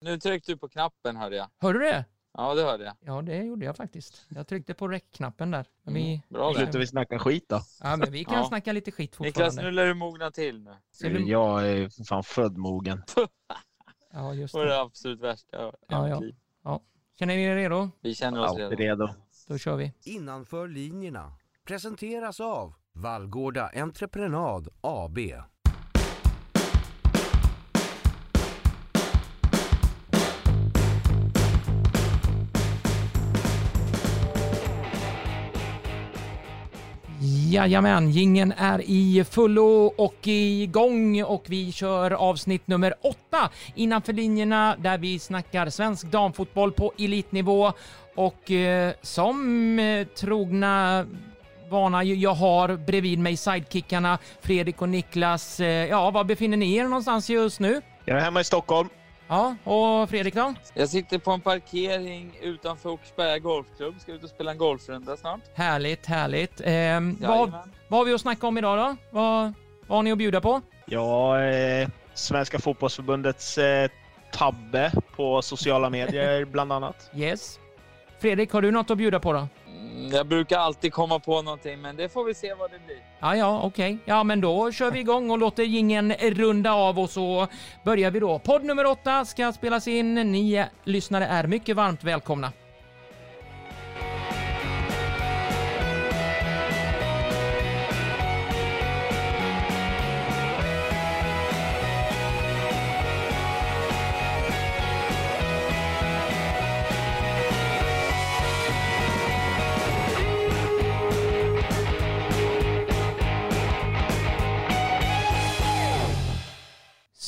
Nu tryckte du på knappen hörde jag. Hörde du det? Ja, det hörde jag. Ja, det gjorde jag faktiskt. Jag tryckte på räckknappen där. Men vi, Mm, bra där. Slutar vi snacka skit då? ja, men vi kan Ja. snacka lite skit Niklas, fortfarande. nu lär du mogna till nu. Du- Jag är för fan född mogen. Ja, just Det var det absolut värsta jag Ja, ja. liv. Känner ni er redo? Vi känner oss redo. redo. Då kör vi. Innanför linjerna presenteras av Vallgårda Entreprenad AB. Jajamän, gingen är i fullo och igång och vi kör avsnitt nummer åtta innanför linjerna där vi snackar svensk damfotboll på elitnivå och eh, som eh, trogna vana jag har bredvid mig sidekickarna Fredrik och Niklas. Eh, ja, var befinner ni er någonstans just nu? Jag är hemma i Stockholm. Ja, och Fredrik då? Jag sitter på en parkering utanför Åkersberga Golfklubb. Ska ut och spela en golfrunda snart. Härligt, härligt. Eh, vad, vad har vi att snacka om idag då? Vad, vad har ni att bjuda på? Jag är Svenska fotbollsförbundets eh, tabbe på sociala medier bland annat. Yes. Fredrik, har du något att bjuda på då? Mm, jag brukar alltid komma på någonting, men det får vi se vad det blir. Ja, ja, okej. Ja, men då kör vi igång och låter gingen runda av och så börjar vi då. Podd nummer åtta ska spelas in. Ni lyssnare är mycket varmt välkomna.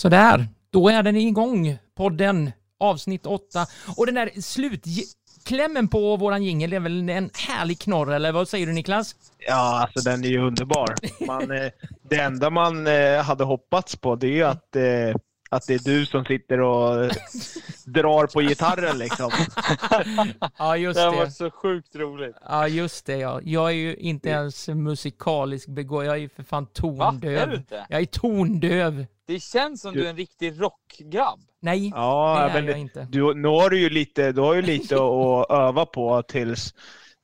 Sådär, då är den igång. Podden, avsnitt åtta. Och den där slutklämmen på våran jingel är väl en härlig knorr, eller vad säger du Niklas? Ja, alltså den är ju underbar. Man, eh, det enda man eh, hade hoppats på det är ju att, eh, att det är du som sitter och drar på gitarren liksom. Ja, just Det har det. varit så sjukt roligt. Ja, just det ja. Jag är ju inte ens musikalisk begåvad. Jag är ju för fan Va? Är tondöv. du inte? Jag är tondöv. Det känns som du är en riktig rockgrabb. Nej, Ja, det är men jag det, inte. du, nu har du ju lite, du har ju lite att öva på tills,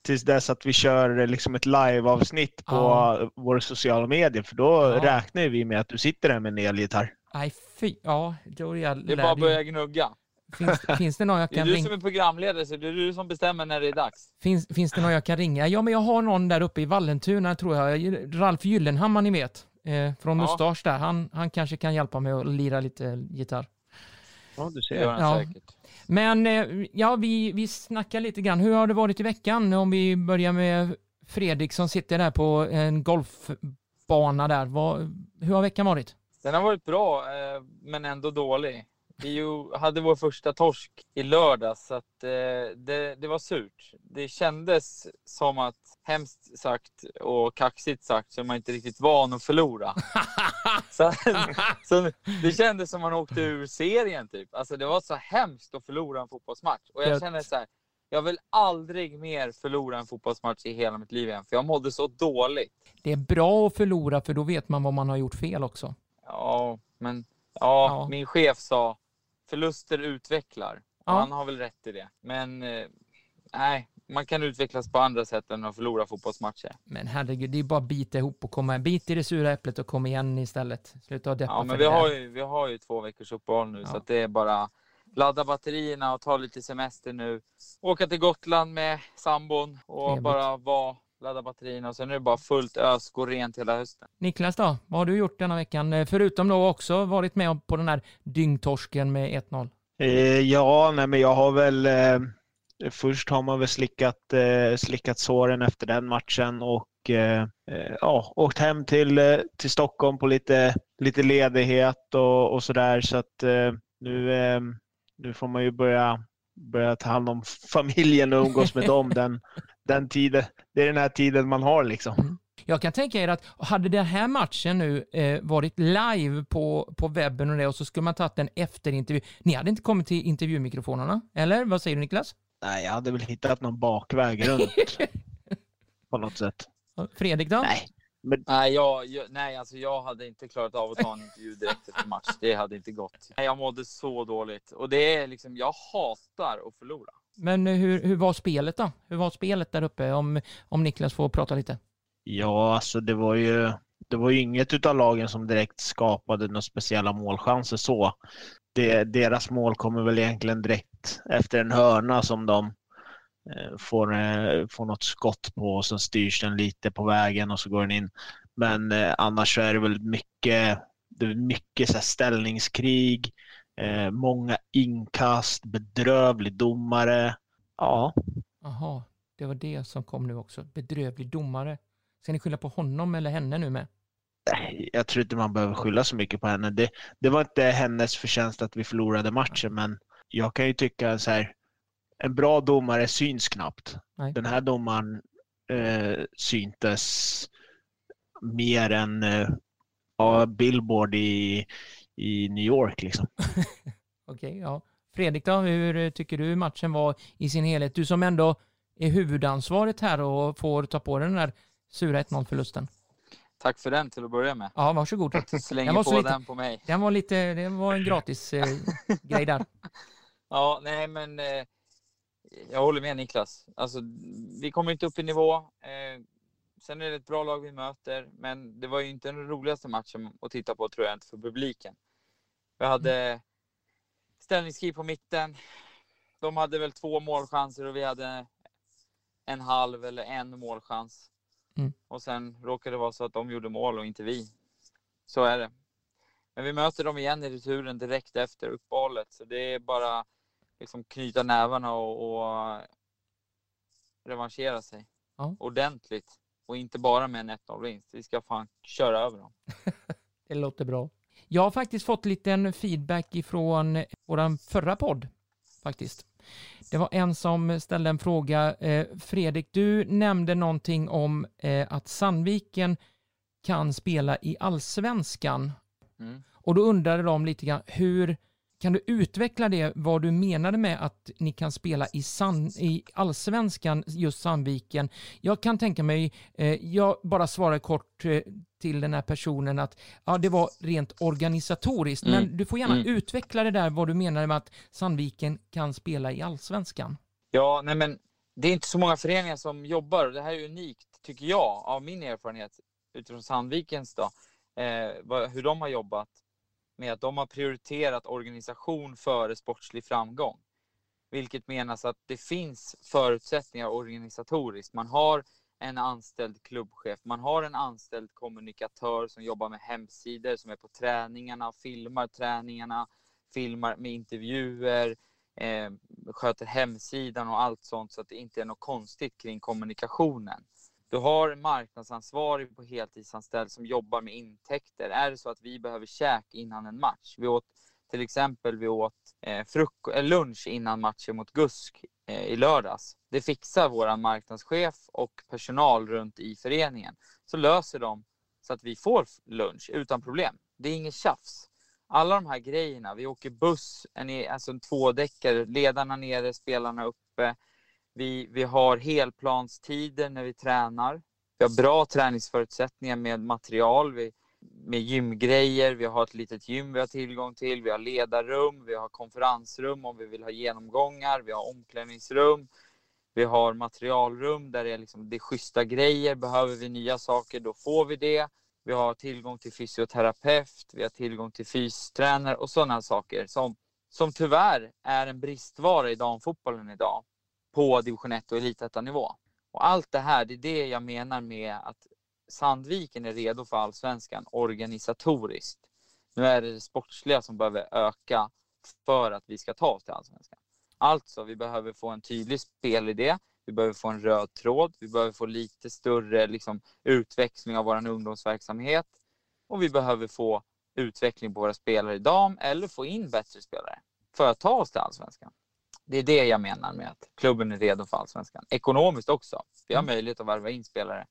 tills dess att vi kör liksom ett live-avsnitt på Ja. våra sociala medier. För då Ja. räknar vi med att du sitter där med en elgitarr. Nej, fy. Ja, då är jag Det är bara att börja gnugga. Finns, finns det någon jag Det är kan du ringa? som är programledare, så det är du som bestämmer när det är dags. Finns, finns det någon jag kan ringa? Ja, men jag har någon där uppe i Vallentuna tror jag. Ralf Gyllenhammar ni vet. Eh, från Ja. Mustasch där. Han, han kanske kan hjälpa mig att lira lite gitarr. Ja, du Det gör han Ja. säkert. Men eh, ja, vi, vi snackar lite grann. Hur har det varit i veckan? Om vi börjar med Fredrik som sitter där på en golfbana där. Vad, hur har veckan varit? Den har varit bra, eh, men ändå dålig. Vi hade vår första torsk i lördags, så att, eh, det, det var surt. Det kändes som att, hemskt sagt och kaxigt sagt, så är man inte riktigt van att förlora. så, så det kändes som man åkte ur serien typ. Alltså det var så hemskt att förlora en fotbollsmatch. Och jag kände så här, jag vill aldrig mer förlora en fotbollsmatch i hela mitt liv igen, för jag mådde så dåligt. Det är bra att förlora för då vet man vad man har gjort fel också. Ja, men ja, Ja. min chef sa förluster utvecklar. Ja. han har väl rätt i det. Men eh, nej, man kan utvecklas på andra sätt än att förlora fotbollsmatcher. Men herregud, det är bara att bita ihop och komma, bit i det sura äpplet och komma igen istället. Sluta deppa Ja, men vi har, ju, vi har ju två veckors uppehåll nu, Ja. så att det är bara ladda batterierna och ta lite semester nu. Åka till Gotland med sambon och Trevligt. bara vara, ladda batterierna och sen är det bara fullt ös, gå rent hela hösten. Niklas då, vad har du gjort denna veckan? Eh, Förutom då också varit med på den här dyngtorsken med 1-0. Eh, ja, nej, men jag har väl... Eh, först har man väl slickat, eh, slickat såren efter den matchen och eh, eh, ja, åkt hem till, eh, till Stockholm på lite, lite ledighet och, och sådär. Så att eh, nu, eh, nu får man ju börja, börja ta hand om familjen och umgås med dem. Den, den tiden, det är den här tiden man har liksom. Jag kan tänka er att hade den här matchen nu eh, varit live på, på webben och det och så skulle man tagit en efterintervju. Ni hade inte kommit till intervjumikrofonerna? Eller vad säger du Niklas? Nej, jag hade väl hittat någon bakväg runt på något sätt. Fredrik då? Nej, Men... Nej, jag, jag, nej, alltså jag hade inte klarat av att ta en intervju direkt efter match. Det hade inte gått. Jag mådde så dåligt. Och det är liksom, jag hatar att förlora. Men hur, hur var spelet då? Hur var spelet där uppe? Om, om Niklas får prata lite. Ja, alltså det var ju, det var ju inget av lagen som direkt skapade några speciella målchanser så. Det, deras mål kommer väl egentligen direkt efter en hörna som de eh, får, eh, får något skott på och sen styrs den lite på vägen och så går den in. Men eh, annars så är det väl mycket, det är mycket så ställningskrig, eh, många inkast, bedrövlig domare. Ja. Jaha, det var det som kom nu också. Bedrövlig domare. Ska ni skylla på honom eller henne nu med? Jag tror inte man behöver skylla så mycket på henne. Det, det var inte hennes förtjänst att vi förlorade matchen, men jag kan ju tycka så här. En bra domare syns knappt. Nej. Den här domaren eh, syntes mer än eh, ja, Billboard i, i New York. Liksom. Okej, ja. Fredrik då, hur tycker du matchen var i sin helhet? Du som ändå är huvudansvaret här och får ta på dig den där sura 1-0-förlusten. Tack för den till att börja med. Ja, varsågod. Slänger var på lite- den på mig. Den var lite, det var en gratis eh, grej där. Ja, nej men eh, jag håller med Niklas. Alltså, vi kommer inte upp i nivå. Eh, sen är det ett bra lag vi möter, men det var ju inte den roligaste matchen att titta på tror jag inte för publiken. Vi hade ställningskrig på mitten. De hade väl två målchanser och vi hade en halv eller en målchans. Mm. Och sen råkade det vara så att de gjorde mål och inte vi. Så är det. Men vi möter dem igen i returen direkt efter uppehållet. Så det är bara liksom knyta nävarna och, och revanschera sig Ja. ordentligt. Och inte bara med en 1-0-vinst. Vi ska fan köra över dem. Det låter bra. Jag har faktiskt fått lite feedback ifrån vår förra podd, faktiskt. Det var en som ställde en fråga. Eh, Fredrik, du nämnde någonting om eh, att Sandviken kan spela i allsvenskan. Mm. Och då undrade de lite grann, hur kan du utveckla det, vad du menade med att ni kan spela i, San, i allsvenskan, just Sandviken? Jag kan tänka mig, eh, jag bara svarar kort eh, till den här personen att ja, det var rent organisatoriskt, Mm. men du får gärna Mm. utveckla det där, vad du menade med att Sandviken kan spela i allsvenskan. Ja, nej men det är inte så många föreningar som jobbar och det här är unikt, tycker jag, av min erfarenhet utifrån Sandvikens då, eh, hur de har jobbat med att de har prioriterat organisation före sportslig framgång. Vilket menas att det finns förutsättningar organisatoriskt. Man har en anställd klubbchef, man har en anställd kommunikatör som jobbar med hemsidor, som är på träningarna, filmar träningarna, filmar med intervjuer, eh, sköter hemsidan och allt sånt så att det inte är något konstigt kring kommunikationen. Du har en marknadsansvarig på heltidsanställd som jobbar med intäkter. Är det så att vi behöver käk innan en match? Vi åt till exempel vi åt eh, fruk- eh, lunch innan matchen mot GUSK eh, i lördags. Det fixar vår marknadschef och personal runt i föreningen. Så löser de så att vi får lunch utan problem. Det är inget tjafs. Alla de här grejerna, vi åker buss, en, alltså en tvådäckare, ledarna nere, spelarna uppe. Vi, vi har helplanstider när vi tränar. Vi har bra träningsförutsättningar med material, vi, med gymgrejer. Vi har ett litet gym vi har tillgång till. Vi har ledarrum, vi har konferensrum om vi vill ha genomgångar. Vi har omklädningsrum. Vi har materialrum där det är, liksom, det är schyssta grejer. Behöver vi nya saker, då får vi det. Vi har tillgång till fysioterapeut, vi har tillgång till fystränare och sådana saker som, som tyvärr är en bristvara i damfotbollen idag på division 1 och elitettanivå. Och allt det här, det är det jag menar med att Sandviken är redo för allsvenskan organisatoriskt. Nu är det det sportsliga som behöver öka för att vi ska ta oss till allsvenskan. Alltså, vi behöver få en tydlig spelidé. Vi behöver få en röd tråd. Vi behöver få lite större liksom, utväxling av vår ungdomsverksamhet. Och vi behöver få utveckling på våra spelare i dam eller få in bättre spelare för att ta oss till allsvenskan. Det är det jag menar med att klubben är redo för allsvenskan. Ekonomiskt också. Vi har möjlighet att värva in spelare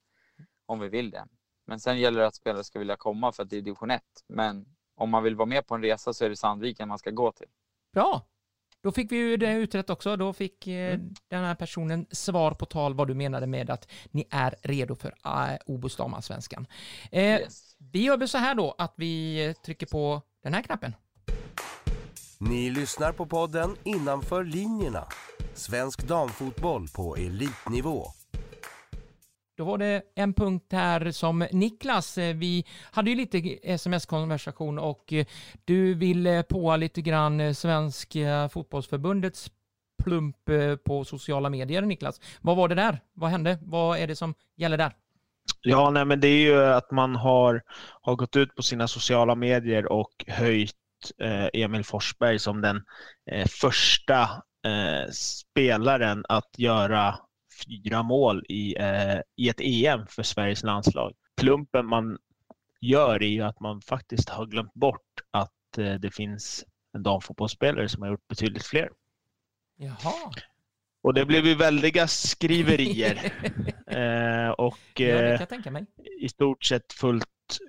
om vi vill det. Men sen gäller det att spelare ska vilja komma för att det är division 1. Men om man vill vara med på en resa så är det Sandviken man ska gå till. Bra! Då fick vi ju det utrett också. Då fick eh, mm. den här personen svar på tal vad du menade med att ni är redo för uh, Obos damallsvenskan. Eh, yes. Vi gör så här då att vi trycker på den här knappen. Ni lyssnar på podden Innanför linjerna. Svensk damfotboll på elitnivå. Då var det en punkt här som Niklas, eh, vi hade ju lite sms-konversation och eh, du ville på lite grann eh, Svenska fotbollsförbundets plump på sociala medier, Niklas. Vad var det där? Vad hände? Vad är det som gäller där? Ja, nej, men det är ju att man har, har gått ut på sina sociala medier och höjt eh, Emil Forsberg som den eh, första eh, spelaren att göra fyra mål i, i ett EM för Sveriges landslag. Plumpen man gör är ju att man faktiskt har glömt bort att det finns en damfotbollsspelare som har gjort betydligt fler. Jaha. Och det blev ju väldiga skriverier. eh, och eh, i stort sett fullt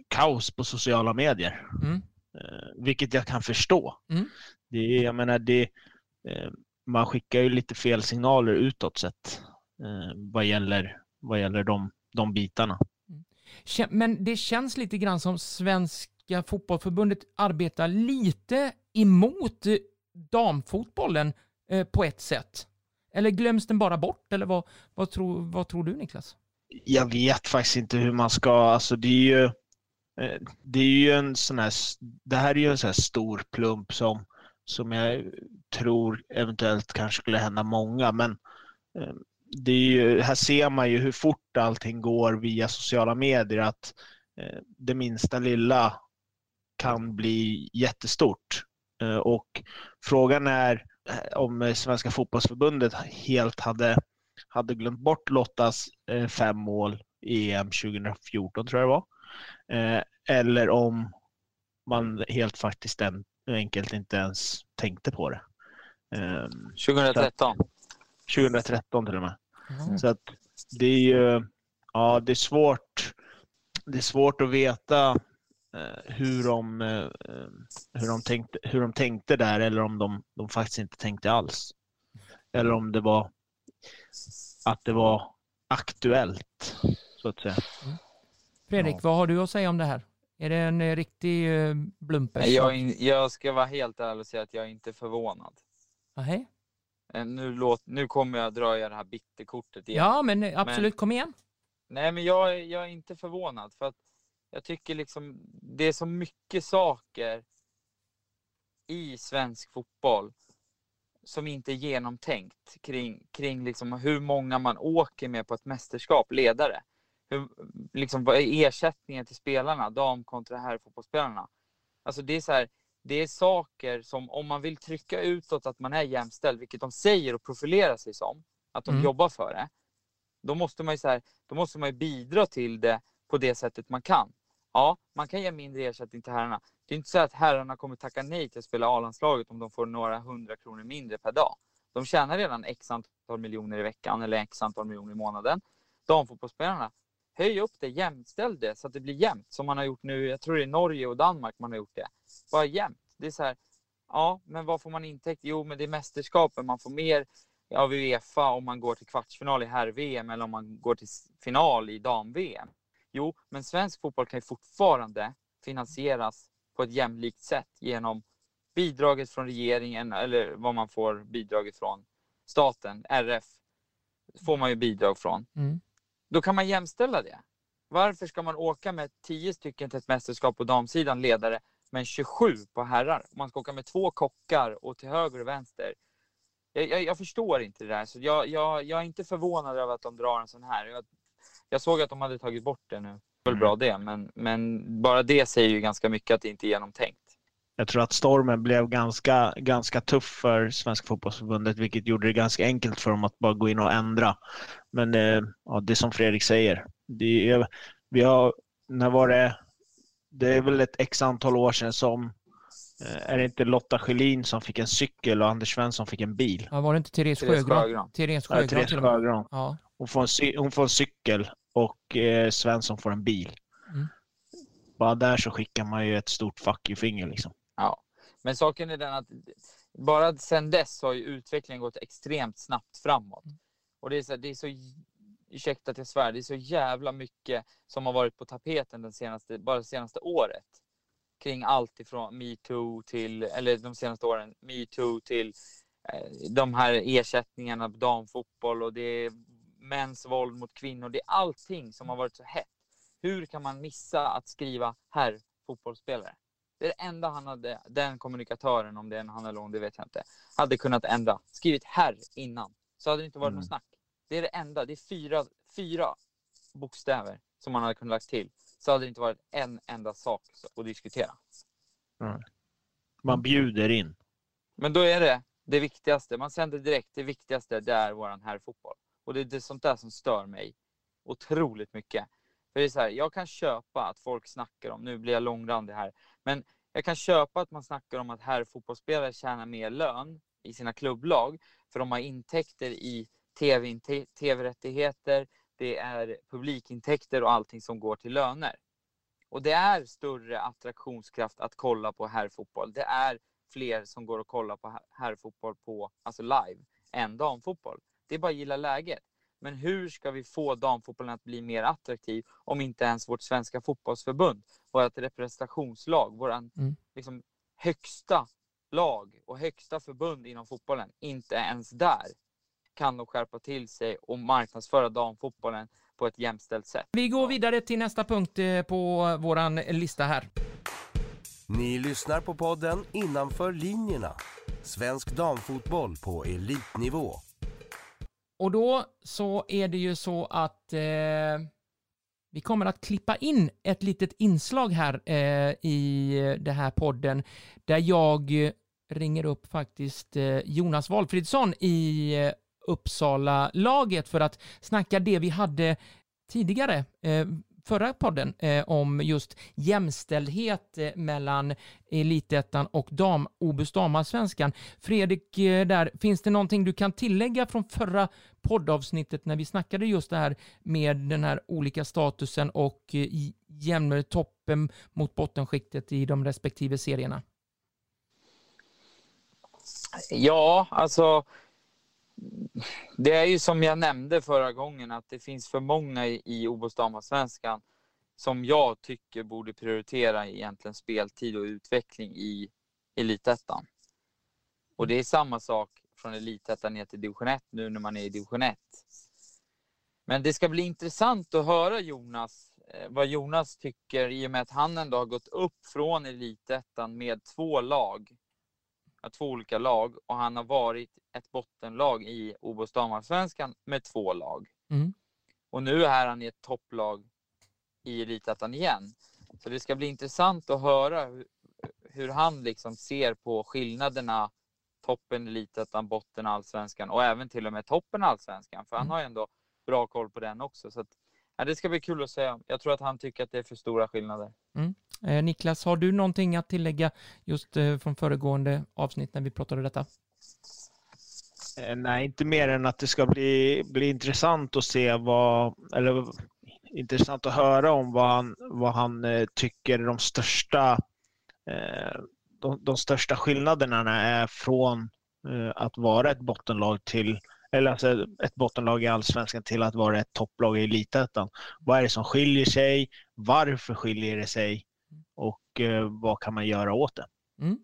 kaos på sociala medier. Mm. Eh, vilket jag kan förstå. Mm. Det, jag menar, det, eh, man skickar ju lite fel signaler utåt sett eh, vad gäller, vad gäller de, de bitarna. Mm. Men det känns lite grann som Svenska fotbollförbundet arbetar lite emot damfotbollen på ett sätt. Eller glöms den bara bort? Eller vad, vad, tror, vad tror du Niklas? Jag vet faktiskt inte hur man ska, alltså det är ju, Eh, det är ju en sån här, det här är ju en sån här stor plump som, som jag tror eventuellt kanske skulle hända många, men eh, det är ju, här ser man ju hur fort allting går via sociala medier, att eh, det minsta lilla kan bli jättestort. Och frågan är om Svenska fotbollsförbundet helt hade, hade glömt bort Lottas fem mål i EM 2014 tror jag det var. Eh, eller om man helt faktiskt enkelt inte ens tänkte på det. 2013. 2013 till och med. Mm. Så att det är ju, ja det är svårt. Det är svårt att veta Eh, hur de, eh, hur, de tänkte, hur de tänkte där eller om de, de faktiskt inte tänkte alls. Eller om det var att det var aktuellt, så att säga. Mm. Fredrik, ja. vad har du att säga om det här? Är det en eh, riktig blumper? Jag, jag ska vara helt ärlig och säga att jag är inte förvånad. Aha. Nu, låt, nu kommer jag dra er det här bitterkortet igen. Ja, men absolut, men, kom igen. Nej, men jag, jag är inte förvånad för att jag tycker liksom det är så mycket saker i svensk fotboll som inte är genomtänkt kring, kring liksom hur många man åker med på ett mästerskap, ledare. Hur, liksom, vad är ersättningen till spelarna, dam kontra herrfotbollsspelarna? Alltså det är så här, det är saker som om man vill trycka utåt att man är jämställd, vilket de säger och profilerar sig som, att de mm. jobbar för det. Då måste man ju så här, då måste man ju bidra till det på det sättet man kan. Ja, man kan ge mindre ersättning till herrarna. Det är inte så att herrarna kommer tacka nej till att spela A-landslaget om de får några hundra kronor mindre per dag. De tjänar redan x antal miljoner i veckan eller x antal miljoner i månaden. Damfotbollsspelarna, höj upp det, jämställ det så att det blir jämnt som man har gjort nu. Jag tror det är Norge och Danmark man har gjort det. Bara jämnt. Det är så här, ja, men vad får man intäkt? Jo, men det är mästerskapen. Man får mer av Uefa om man går till kvartsfinal i herr-VM eller om man går till final i dam-VM. Jo, men svensk fotboll kan ju fortfarande finansieras på ett jämlikt sätt genom bidraget från regeringen eller vad man får bidraget från staten, RF, får man ju bidrag från. Mm. Då kan man jämställa det. Varför ska man åka med 10 stycken till ett mästerskap på damsidan ledare men 27 på herrar? Man ska åka med två kockar och till höger och vänster. Jag, jag, jag förstår inte det där, så jag, jag, jag, är inte förvånad över att de drar en sån här. Jag jag såg att de hade tagit bort det nu. Det väl bra mm. det, men, men bara det säger ju ganska mycket att det inte är genomtänkt. Jag tror att stormen blev ganska, ganska tuff för Svenska fotbollsförbundet, vilket gjorde det ganska enkelt för dem att bara gå in och ändra. Men eh, ja, det är som Fredrik säger. Det är, vi har, när var det? Det är väl ett x antal år sedan som eh, är det inte Lotta Schelin som fick en cykel och Anders Svensson fick en bil? Ja, var det inte Therese Sjögran? Therese Sjögran. Ja, Therese Sjögran. Ja. Hon, får en, hon får en cykel och eh, Svensson får en bil. Mm. Bara där så skickar man ju ett stort fuck you-finger liksom. Ja, men saken är den att bara sen dess har ju utvecklingen gått extremt snabbt framåt. Och det är så, det är så ursäkta att jag svär, det är så jävla mycket som har varit på tapeten den senaste, bara det senaste året. Kring allt ifrån metoo till, eller de senaste åren, metoo till eh, de här ersättningarna på damfotboll och det är mäns våld mot kvinnor. Det är allting som har varit så hett. Hur kan man missa att skriva herr fotbollsspelare? Det är det enda han hade, den kommunikatören, om det är en han eller hon, det vet jag inte, hade kunnat ändra. Skrivit herr innan, så hade det inte varit mm. något snack. Det är det enda. Det är fyra, fyra bokstäver som man hade kunnat lagt till. Så hade det inte varit en enda sak att diskutera. Mm. Man bjuder in. Men då är det det viktigaste. Man sänder direkt. Det viktigaste, det är våran herrfotboll. Och det är det sånt där som stör mig otroligt mycket. För det är så här, jag kan köpa att folk snackar om, nu blir jag långrandig här, men jag kan köpa att man snackar om att herrfotbollsspelare tjänar mer lön i sina klubblag, för de har intäkter i tv-rättigheter, det är publikintäkter och allting som går till löner. Och det är större attraktionskraft att kolla på herrfotboll. Det är fler som går och kollar på herrfotboll på, alltså live än damfotboll. Det är bara att gilla läget. Men hur ska vi få damfotbollen att bli mer attraktiv om inte ens vårt svenska fotbollsförbund, vårt representationslag, vår mm. liksom, högsta lag och högsta förbund inom fotbollen, inte ens där kan de skärpa till sig och marknadsföra damfotbollen på ett jämställt sätt. Vi går vidare till nästa punkt eh, på våran lista här. Ni lyssnar på podden Innanför linjerna. Svensk damfotboll på elitnivå. Och då så är det ju så att eh, vi kommer att klippa in ett litet inslag här eh, i det här podden där jag ringer upp faktiskt eh, Jonas Valfridsson i eh, Uppsala-laget för att snacka det vi hade tidigare, eh, förra podden, eh, om just jämställdhet eh, mellan elitettan och dam, Obus damallsvenskan. Fredrik, eh, där, finns det någonting du kan tillägga från förra poddavsnittet när vi snackade just det här med den här olika statusen och eh, jämnare toppen mot bottenskiktet i de respektive serierna? Ja, alltså det är ju som jag nämnde förra gången att det finns för många i, i Obos-damallsvenskan som jag tycker borde prioritera egentligen speltid och utveckling i Elitettan. Och det är samma sak från Elitettan ner till division 1 nu när man är i division 1. Men det ska bli intressant att höra Jonas, eh, vad Jonas tycker i och med att han ändå har gått upp från Elitettan med två lag två olika lag och han har varit ett bottenlag i OBOS damallsvenskan med två lag. Mm. Och nu är han i ett topplag i Elitettan igen. Så det ska bli intressant att höra hur, hur han liksom ser på skillnaderna toppen Elitettan, botten allsvenskan och även till och med toppen allsvenskan. För han mm. har ju ändå bra koll på den också. Så att, ja, det ska bli kul att se. Jag tror att han tycker att det är för stora skillnader. Mm. Eh, Niklas, har du någonting att tillägga just eh, från föregående avsnitt när vi pratade detta? Eh, nej, inte mer än att det ska bli, bli intressant att se vad, eller intressant att höra om vad han, vad han eh, tycker de största, eh, de, de, största skillnaderna är från eh, att vara ett bottenlag till eller alltså ett bottenlag i allsvenskan till att vara ett topplag i elitettan. Vad är det som skiljer sig? Varför skiljer det sig? Och eh, vad kan man göra åt det? Mm.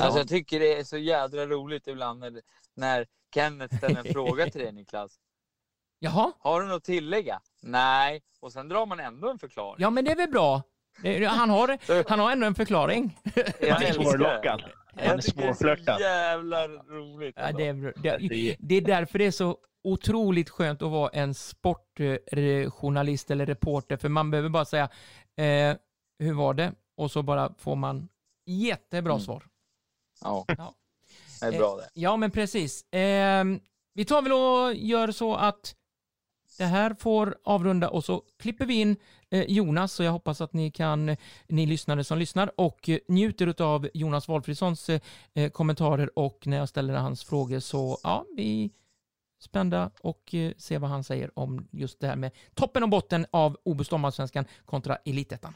Alltså, jag tycker det är så jädra roligt ibland när, när Kenneth ställer en fråga till dig Niklas. Jaha? Har du något att tillägga? Nej. Och sen drar man ändå en förklaring. Ja, men det är väl bra. Han har, han har ändå en förklaring. Jag är svårlockad. Han. Det så jävla roligt. Ja, det, är, det, det är därför det är så otroligt skönt att vara en sportjournalist eller reporter, för man behöver bara säga eh, hur var det? Och så bara får man jättebra mm. svar. Ja. ja, det är bra det. Eh, ja, men precis. Eh, vi tar väl och gör så att det här får avrunda och så klipper vi in eh, Jonas, så jag hoppas att ni kan, ni lyssnare som lyssnar och eh, njuter av Jonas Walfridssons eh, kommentarer och när jag ställer hans frågor så ja, vi spända och se vad han säger om just det här med toppen och botten av OBOS kontra Elitettan.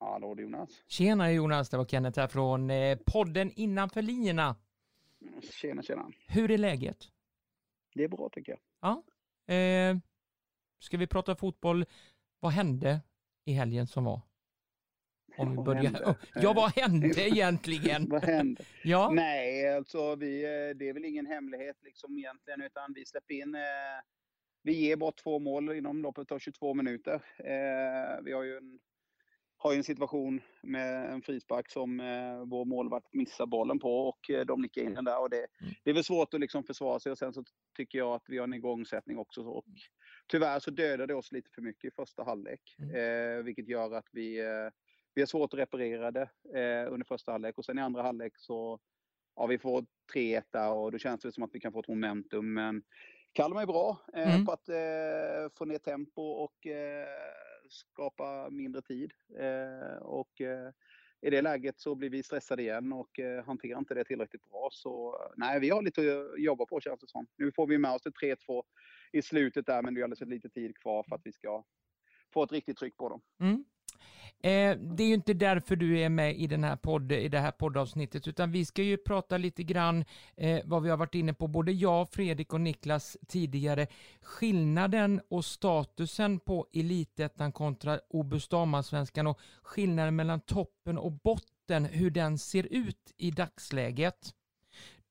Hallå Jonas. Tjena Jonas, det var Kenneth här från podden Innanför linjerna. Tjena, tjena. Hur är läget? Det är bra tycker jag. Ja. Eh, ska vi prata fotboll? Vad hände i helgen som var? Om vi börjar. Ja, vad hände egentligen? Vad hände? Ja, Nej, alltså vi, eh, det är väl ingen hemlighet liksom egentligen, utan vi släpper in eh, vi ger bort två mål inom loppet av 22 minuter. Eh, vi har ju en, har ju en situation med en frispark som eh, vår målvakt missar bollen på och eh, de nickar in den där. Och det, Mm. det är väl svårt att liksom försvara sig och sen så tycker jag att vi har en igångsättning också. Och tyvärr så dödar det oss lite för mycket i första halvlek, Mm. eh, vilket gör att vi, eh, vi har svårt att reparera det eh, under första halvlek och sen i andra halvlek så ja, vi får 3-1 där och då känns det som att vi kan få ett momentum. Men Kalmar är bra eh, Mm. på att eh, få ner tempo och skapa mindre tid. Eh, och eh, i det läget så blir vi stressade igen och eh, hanterar inte det tillräckligt bra. Så nej, vi har lite att jobba på känns det som. Nu får vi med oss det 3-2 i slutet där, men det är alldeles för lite tid kvar för att vi ska få ett riktigt tryck på dem. Mm. Eh, det är ju inte därför du är med i, den här podd, i det här poddavsnittet, utan vi ska ju prata lite grann eh, vad vi har varit inne på, både jag, Fredrik och Niklas tidigare, skillnaden och statusen på elitettan kontra Obus damallsvenskan och skillnaden mellan toppen och botten, hur den ser ut i dagsläget.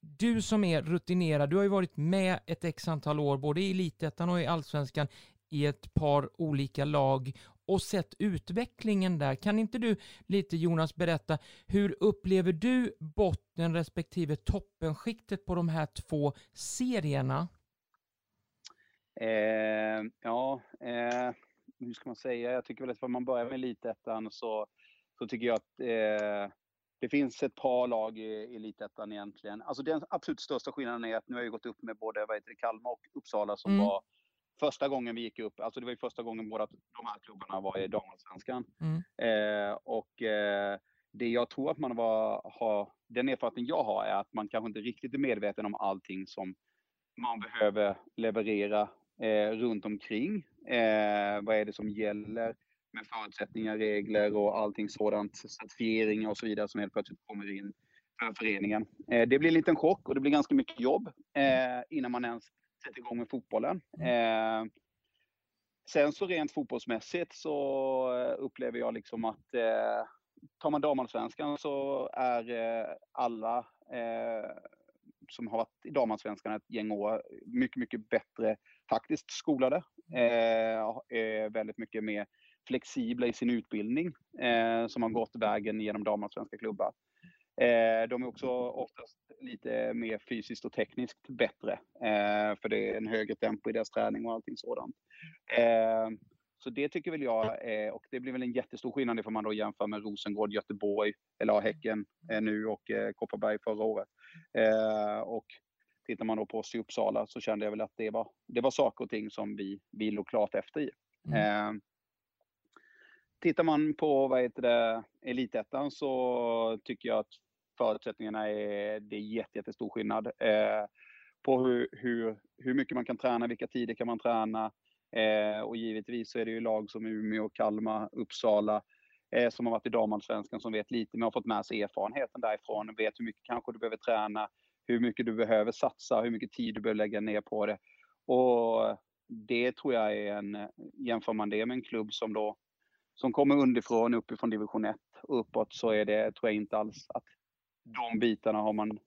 Du som är rutinerad, du har ju varit med ett x antal år, både i elitettan och i allsvenskan, i ett par olika lag och sett utvecklingen där. Kan inte du lite Jonas berätta, hur upplever du botten respektive toppenskiktet på de här två serierna? Eh, ja, eh, hur ska man säga? Jag tycker väl att om man börjar med Elitettan så, så tycker jag att eh, det finns ett par lag i Elitettan egentligen. Alltså den absolut största skillnaden är att nu har jag gått upp med både vad heter det, Kalmar och Uppsala som Mm. var första gången vi gick upp. Alltså det var ju första gången båda de här klubbarna var i damallsvenskan. Mm. Eh, och eh, det jag tror att man var, har, den erfarenheten jag har är att man kanske inte riktigt är medveten om allting som man behöver leverera eh, runt omkring. Eh, vad är det som gäller med förutsättningar, regler och allting sådant, certifieringar och så vidare som helt plötsligt kommer in för föreningen. Eh, det blir en liten chock och det blir ganska mycket jobb eh, innan man ens sätter igång med fotbollen. Eh, sen så rent fotbollsmässigt så eh, upplever jag liksom att eh, tar man damallsvenskan så är eh, alla eh, som har varit i damallsvenskan ett gäng år mycket, mycket bättre faktiskt skolade. Eh, är väldigt mycket mer flexibla i sin utbildning som har gått vägen genom damallsvenska klubbar. Eh, de är också oftast lite mer fysiskt och tekniskt bättre. Eh, för det är en högre tempo i deras träning och allting sådant. Eh, så det tycker väl jag, och det blir väl en jättestor skillnad ifall man då jämför med Rosengård, Göteborg, eller Häcken nu och eh, Kopparberg förra året. Och tittar man då på oss i Uppsala så kände jag väl att det var, det var saker och ting som vi, vi låg klart efter i. Eh, tittar man på vad heter det, Elitettan så tycker jag att förutsättningarna är, det är jätte, jättestor skillnad. Eh, på hur, hur, hur mycket man kan träna, vilka tider kan man träna. Eh, och givetvis så är det ju lag som Umeå, Kalmar, Uppsala eh, som har varit i damallsvenskan som vet lite men har fått med sig erfarenheten därifrån. Vet hur mycket kanske du behöver träna, hur mycket du behöver satsa, hur mycket tid du behöver lägga ner på det. Och det tror jag är en, jämför man det med en klubb som då som kommer underifrån, uppifrån division 1 och uppåt så är det, tror jag inte alls att de bitarna har man,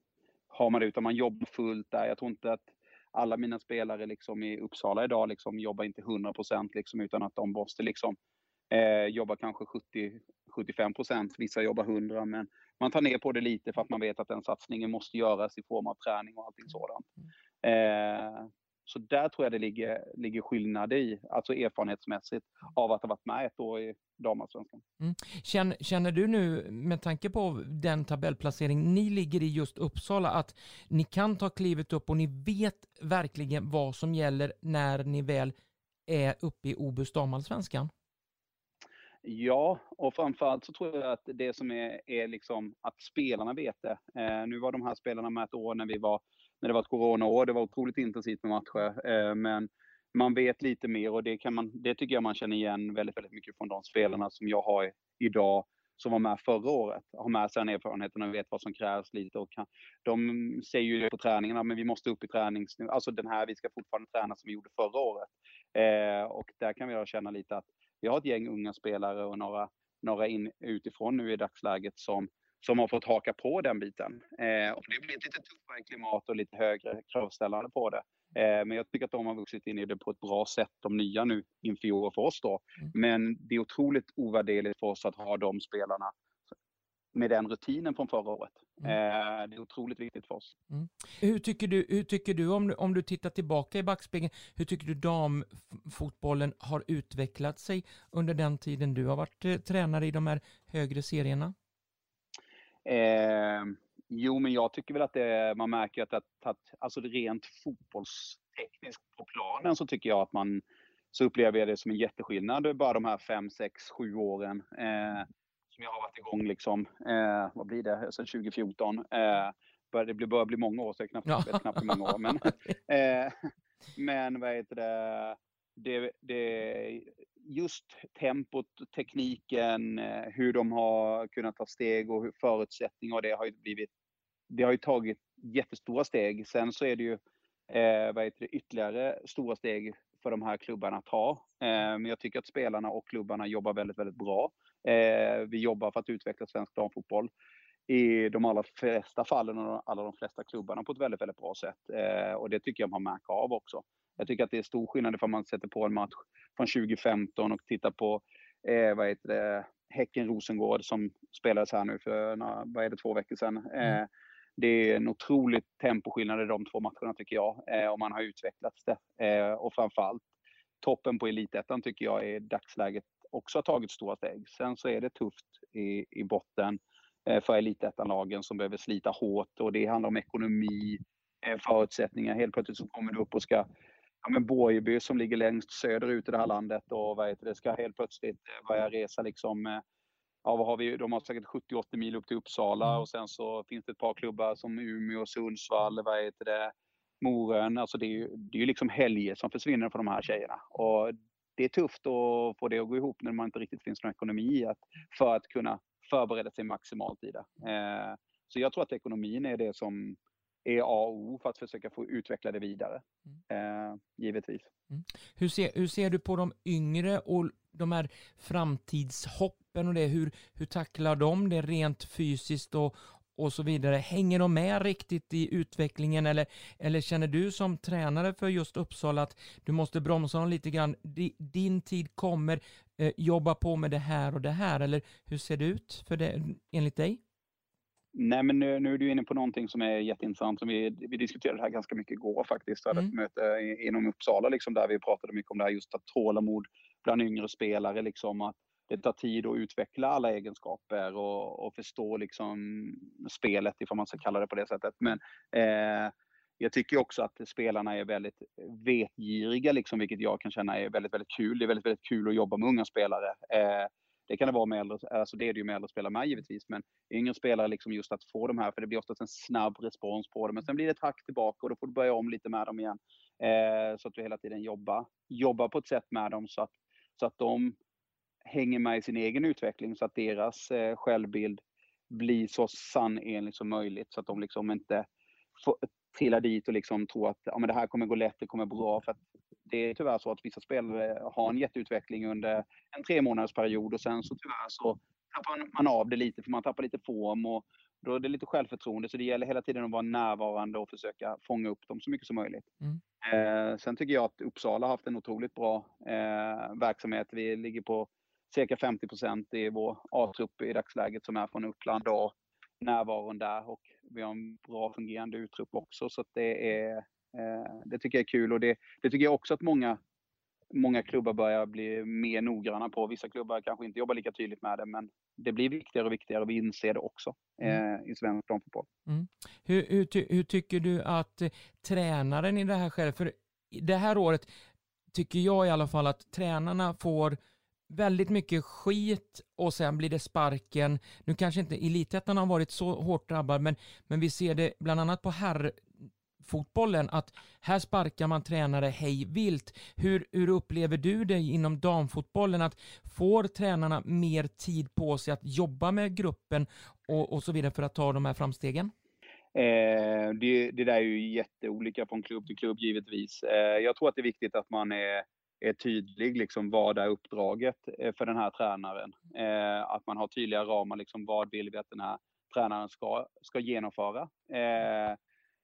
har man det, utan man jobbar fullt där. Jag tror inte att alla mina spelare liksom i Uppsala idag liksom jobbar inte 100 procent liksom, utan att de måste liksom eh, jobba kanske 70-75 procent. Vissa jobbar 100 men man tar ner på det lite för att man vet att den satsningen måste göras i form av träning och allting sådant. Eh, så där tror jag det ligger, ligger skillnad i, alltså erfarenhetsmässigt, av att ha varit med ett år i damallsvenskan. Känner, känner du nu, med tanke på den tabellplacering ni ligger i just Uppsala, att ni kan ta klivet upp och ni vet verkligen vad som gäller när ni väl är uppe i Obus damallsvenskan? Ja, och framförallt så tror jag att det som är, är liksom att spelarna vet det. Eh, nu var de här spelarna med ett år när, vi var, när det var ett coronaår. Det var otroligt intensivt med matcher. Eh, men man vet lite mer och det, kan man, det tycker jag man känner igen väldigt, väldigt mycket från de spelarna som jag har idag som var med förra året har med sig den erfarenheten och vet vad som krävs lite. Och kan, de säger ju på träningarna, men vi måste upp i träningsnivå, Alltså den här, vi ska fortfarande träna som vi gjorde förra året. Eh, och där kan vi känna lite att vi har ett gäng unga spelare och några, några in, utifrån nu i dagsläget som, som har fått haka på den biten. Eh, och det blir ett lite tuffare klimat och lite högre kravställande på det. Eh, men jag tycker att de har vuxit in i det på ett bra sätt, de nya nu inför i år för oss då. Mm. Men det är otroligt ovärderligt för oss att ha de spelarna med den rutinen från förra året. Mm. Eh, det är otroligt viktigt för oss. Mm. Hur tycker du, hur tycker du om, du om du tittar tillbaka i backspegeln, hur tycker du damfotbollen har utvecklat sig under den tiden du har varit eh, tränare i de här högre serierna? Eh, jo, men jag tycker väl att det, man märker att, att, att alltså rent fotbollstekniskt på planen så tycker jag att man så upplever jag det som en jätteskillnad bara de här fem, sex, sju åren. Eh, som jag har varit igång liksom, eh, vad blir det, sedan 2014. Eh, det börjar bli många år, så jag knappt, ja. vet knappt hur många år. Men, eh, men vad heter det, det, det, just tempot, tekniken, eh, hur de har kunnat ta steg och hur förutsättningar och det har ju blivit, det har ju tagit jättestora steg. Sen så är det ju eh, vad heter det, ytterligare stora steg för de här klubbarna att ta. Eh, men jag tycker att spelarna och klubbarna jobbar väldigt, väldigt bra. Eh, vi jobbar för att utveckla svensk damfotboll i de allra flesta fallen och alla de flesta klubbarna på ett väldigt, väldigt bra sätt. Eh, och det tycker jag man märker av också. Jag tycker att det är stor skillnad ifall man sätter på en match från 2015 och tittar på eh, vad heter det, Häcken-Rosengård som spelades här nu för några, vad är det, två veckor sedan. Mm. Eh, det är en otrolig temposkillnad i de två matcherna tycker jag. Eh, och man har utvecklats det. Eh, och framförallt toppen på elitettan tycker jag i dagsläget också har tagit stora steg. Sen så är det tufft i, i botten eh, för elitettan-lagen som behöver slita hårt och det handlar om ekonomi, eh, förutsättningar. Helt plötsligt så kommer du upp och ska ja, men Borgeby som ligger längst söderut i det här landet och vad heter det, ska helt plötsligt eh, börja resa liksom ja, vad har vi? De har säkert 70-80 mil upp till Uppsala mm. och sen så finns det ett par klubbar som Umeå, Sundsvall, vad heter det, Morön. Alltså det är ju, det är ju liksom helger som försvinner för de här tjejerna. Och det är tufft att få det att gå ihop när man inte riktigt finns någon ekonomi att, för att kunna förbereda sig maximalt i det. Eh, så jag tror att ekonomin är det som är A och O för att försöka få utveckla det vidare. Mm. Eh, givetvis. Mm. Hur, ser, hur ser du på de yngre och de här framtidshoppen och det? Hur, hur tacklar de det rent fysiskt och, och så vidare. Hänger de med riktigt i utvecklingen eller, eller känner du som tränare för just Uppsala att du måste bromsa dem lite grann? Din tid kommer, eh, jobba på med det här och det här eller hur ser det ut för det, enligt dig? Nej, men nu, nu är du inne på någonting som är jätteintressant. Som vi, vi diskuterade det här ganska mycket igår faktiskt. Hade mm. ett möte inom Uppsala liksom, där vi pratade mycket om det här just att tålamod bland yngre spelare. Liksom, att det tar tid att utveckla alla egenskaper och, och förstå liksom spelet, ifall man ska kalla det på det sättet. Men eh, jag tycker också att spelarna är väldigt vetgiriga, liksom, vilket jag kan känna är väldigt, väldigt kul. Det är väldigt, väldigt kul att jobba med unga spelare. Eh, det kan det vara med äldre, alltså det är det ju med äldre spelare med givetvis, men yngre spelare liksom just att få de här, för det blir oftast en snabb respons på det. Men sen blir det ett hack tillbaka och då får du börja om lite med dem igen. Eh, så att du hela tiden jobbar, jobbar på ett sätt med dem så att, så att de hänger med i sin egen utveckling så att deras eh, självbild blir så sannenlig som möjligt så att de liksom inte får, trillar dit och liksom tror att ja, men det här kommer gå lätt, det kommer bra. För att det är tyvärr så att vissa spelare har en jätteutveckling under en tre månaders period och sen så tyvärr så tappar man av det lite för man tappar lite form och då är det lite självförtroende. Så det gäller hela tiden att vara närvarande och försöka fånga upp dem så mycket som möjligt. Mm. Eh, sen tycker jag att Uppsala har haft en otroligt bra eh, verksamhet. Vi ligger på cirka 50 procent i vår A-trupp i dagsläget som är från Uppland och närvaron där och vi har en bra fungerande uttrupp också så att det är det tycker jag är kul och det, det tycker jag också att många många klubbar börjar bli mer noggranna på. Vissa klubbar kanske inte jobbar lika tydligt med det, men det blir viktigare och viktigare och vi inser det också mm. eh, i svensk damfotboll. Mm. Hur, hur, hur, tycker du att tränaren i det här skedet, för det här året tycker jag i alla fall att tränarna får väldigt mycket skit och sen blir det sparken. Nu kanske inte elitettan har varit så hårt drabbad, men, men vi ser det bland annat på herr damfotbollen att här sparkar man tränare hej vilt. Hur, hur upplever du det inom damfotbollen? Att får tränarna mer tid på sig att jobba med gruppen och, och så vidare för att ta de här framstegen? Eh, det, det där är ju jätteolika från klubb till klubb givetvis. Eh, jag tror att det är viktigt att man är, är tydlig, liksom vad är uppdraget eh, för den här tränaren? Eh, att man har tydliga ramar, liksom vad vill vi att den här tränaren ska, ska genomföra? Eh,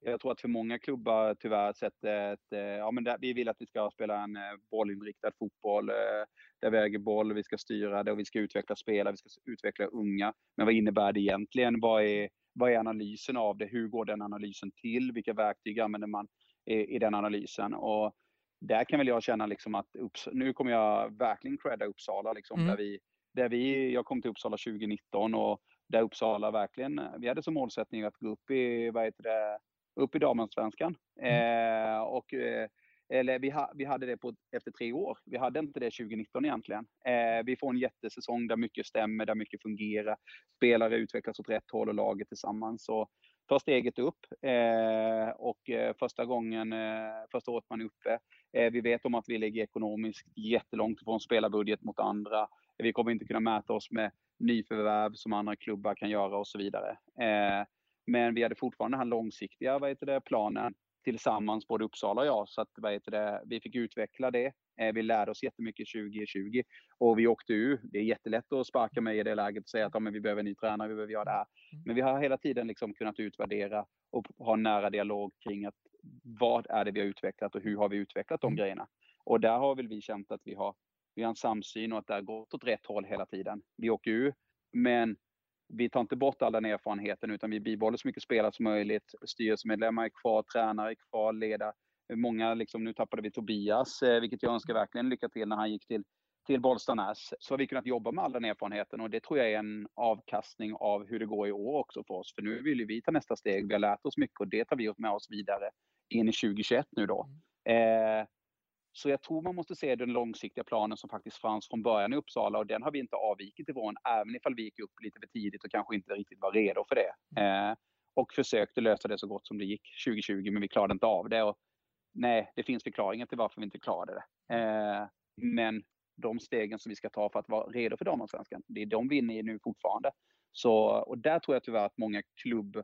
Eh, jag tror att för många klubbar tyvärr sätter ett, eh, ja men där, vi vill att vi ska spela en bollinriktad fotboll, där vi äger boll, vi ska styra det och vi ska utveckla spelare, vi ska utveckla unga. Men vad innebär det egentligen? Vad är vad är analysen av det? Hur går den analysen till? Vilka verktyg använder man i, i den analysen? Och där kan väl jag känna liksom att Upps nu kommer jag verkligen credda Uppsala. Liksom, mm. där vi, där vi, jag kom till Uppsala 2019 och där Uppsala verkligen, vi hade som målsättning att gå upp i, vad heter det, upp i damallsvenskan. Mm. Eh, och eh, eller vi, ha, vi hade det på, efter tre år. Vi hade inte det 2019 egentligen. Eh, vi får en jättesäsong där mycket stämmer, där mycket fungerar. Spelare utvecklas åt rätt håll och laget tillsammans. Så ta steget upp. Eh, och eh, första gången, första året man är uppe. Vi vet om att vi ligger ekonomiskt jättelångt från spelarbudget mot andra. Vi kommer inte kunna mäta oss med nyförvärv som andra klubbar kan göra och så vidare. Men vi hade fortfarande den här långsiktiga vad heter det, planen tillsammans, både Uppsala och jag. Så att, vad heter det, vi fick utveckla det. Eh, vi lärde oss jättemycket 2020 och vi åkte ur. Det är jättelätt att sparka mig i det läget och säga att ja, men vi behöver en ny tränare, vi behöver göra det här. Mm. Men vi har hela tiden liksom kunnat utvärdera och ha en nära dialog kring att vad är det vi har utvecklat och hur har vi utvecklat de mm. grejerna? Och där har väl vi känt att vi har, vi har en samsyn och att det har gått åt rätt håll hela tiden. Vi åker ur, men vi tar inte bort all den erfarenheten utan vi bibehåller så mycket spelare som möjligt. Styrelsemedlemmar är kvar, tränare är kvar, ledare. Många, liksom, nu tappade vi Tobias, eh, vilket jag önskar verkligen lycka till när han gick till, till Bollstanäs. Så har vi kunnat jobba med all den erfarenheten och det tror jag är en avkastning av hur det går i år också för oss. För nu vill vi ta nästa steg. Vi har lärt oss mycket och det tar vi med oss vidare in i 2021 nu då. Mm. Eh, så jag tror man måste se den långsiktiga planen som faktiskt fanns från början i Uppsala och den har vi inte avvikit ifrån, även ifall vi gick upp lite för tidigt och kanske inte riktigt var redo för det. Mm. Eh, och försökte lösa det så gott som det gick 2020, men vi klarade inte av det. Och, nej, det finns förklaringar till varför vi inte klarade det. Eh, men de stegen som vi ska ta för att vara redo för damallsvenskan, det är de vi är inne i nu fortfarande. Så, och där tror jag tyvärr att många klubb,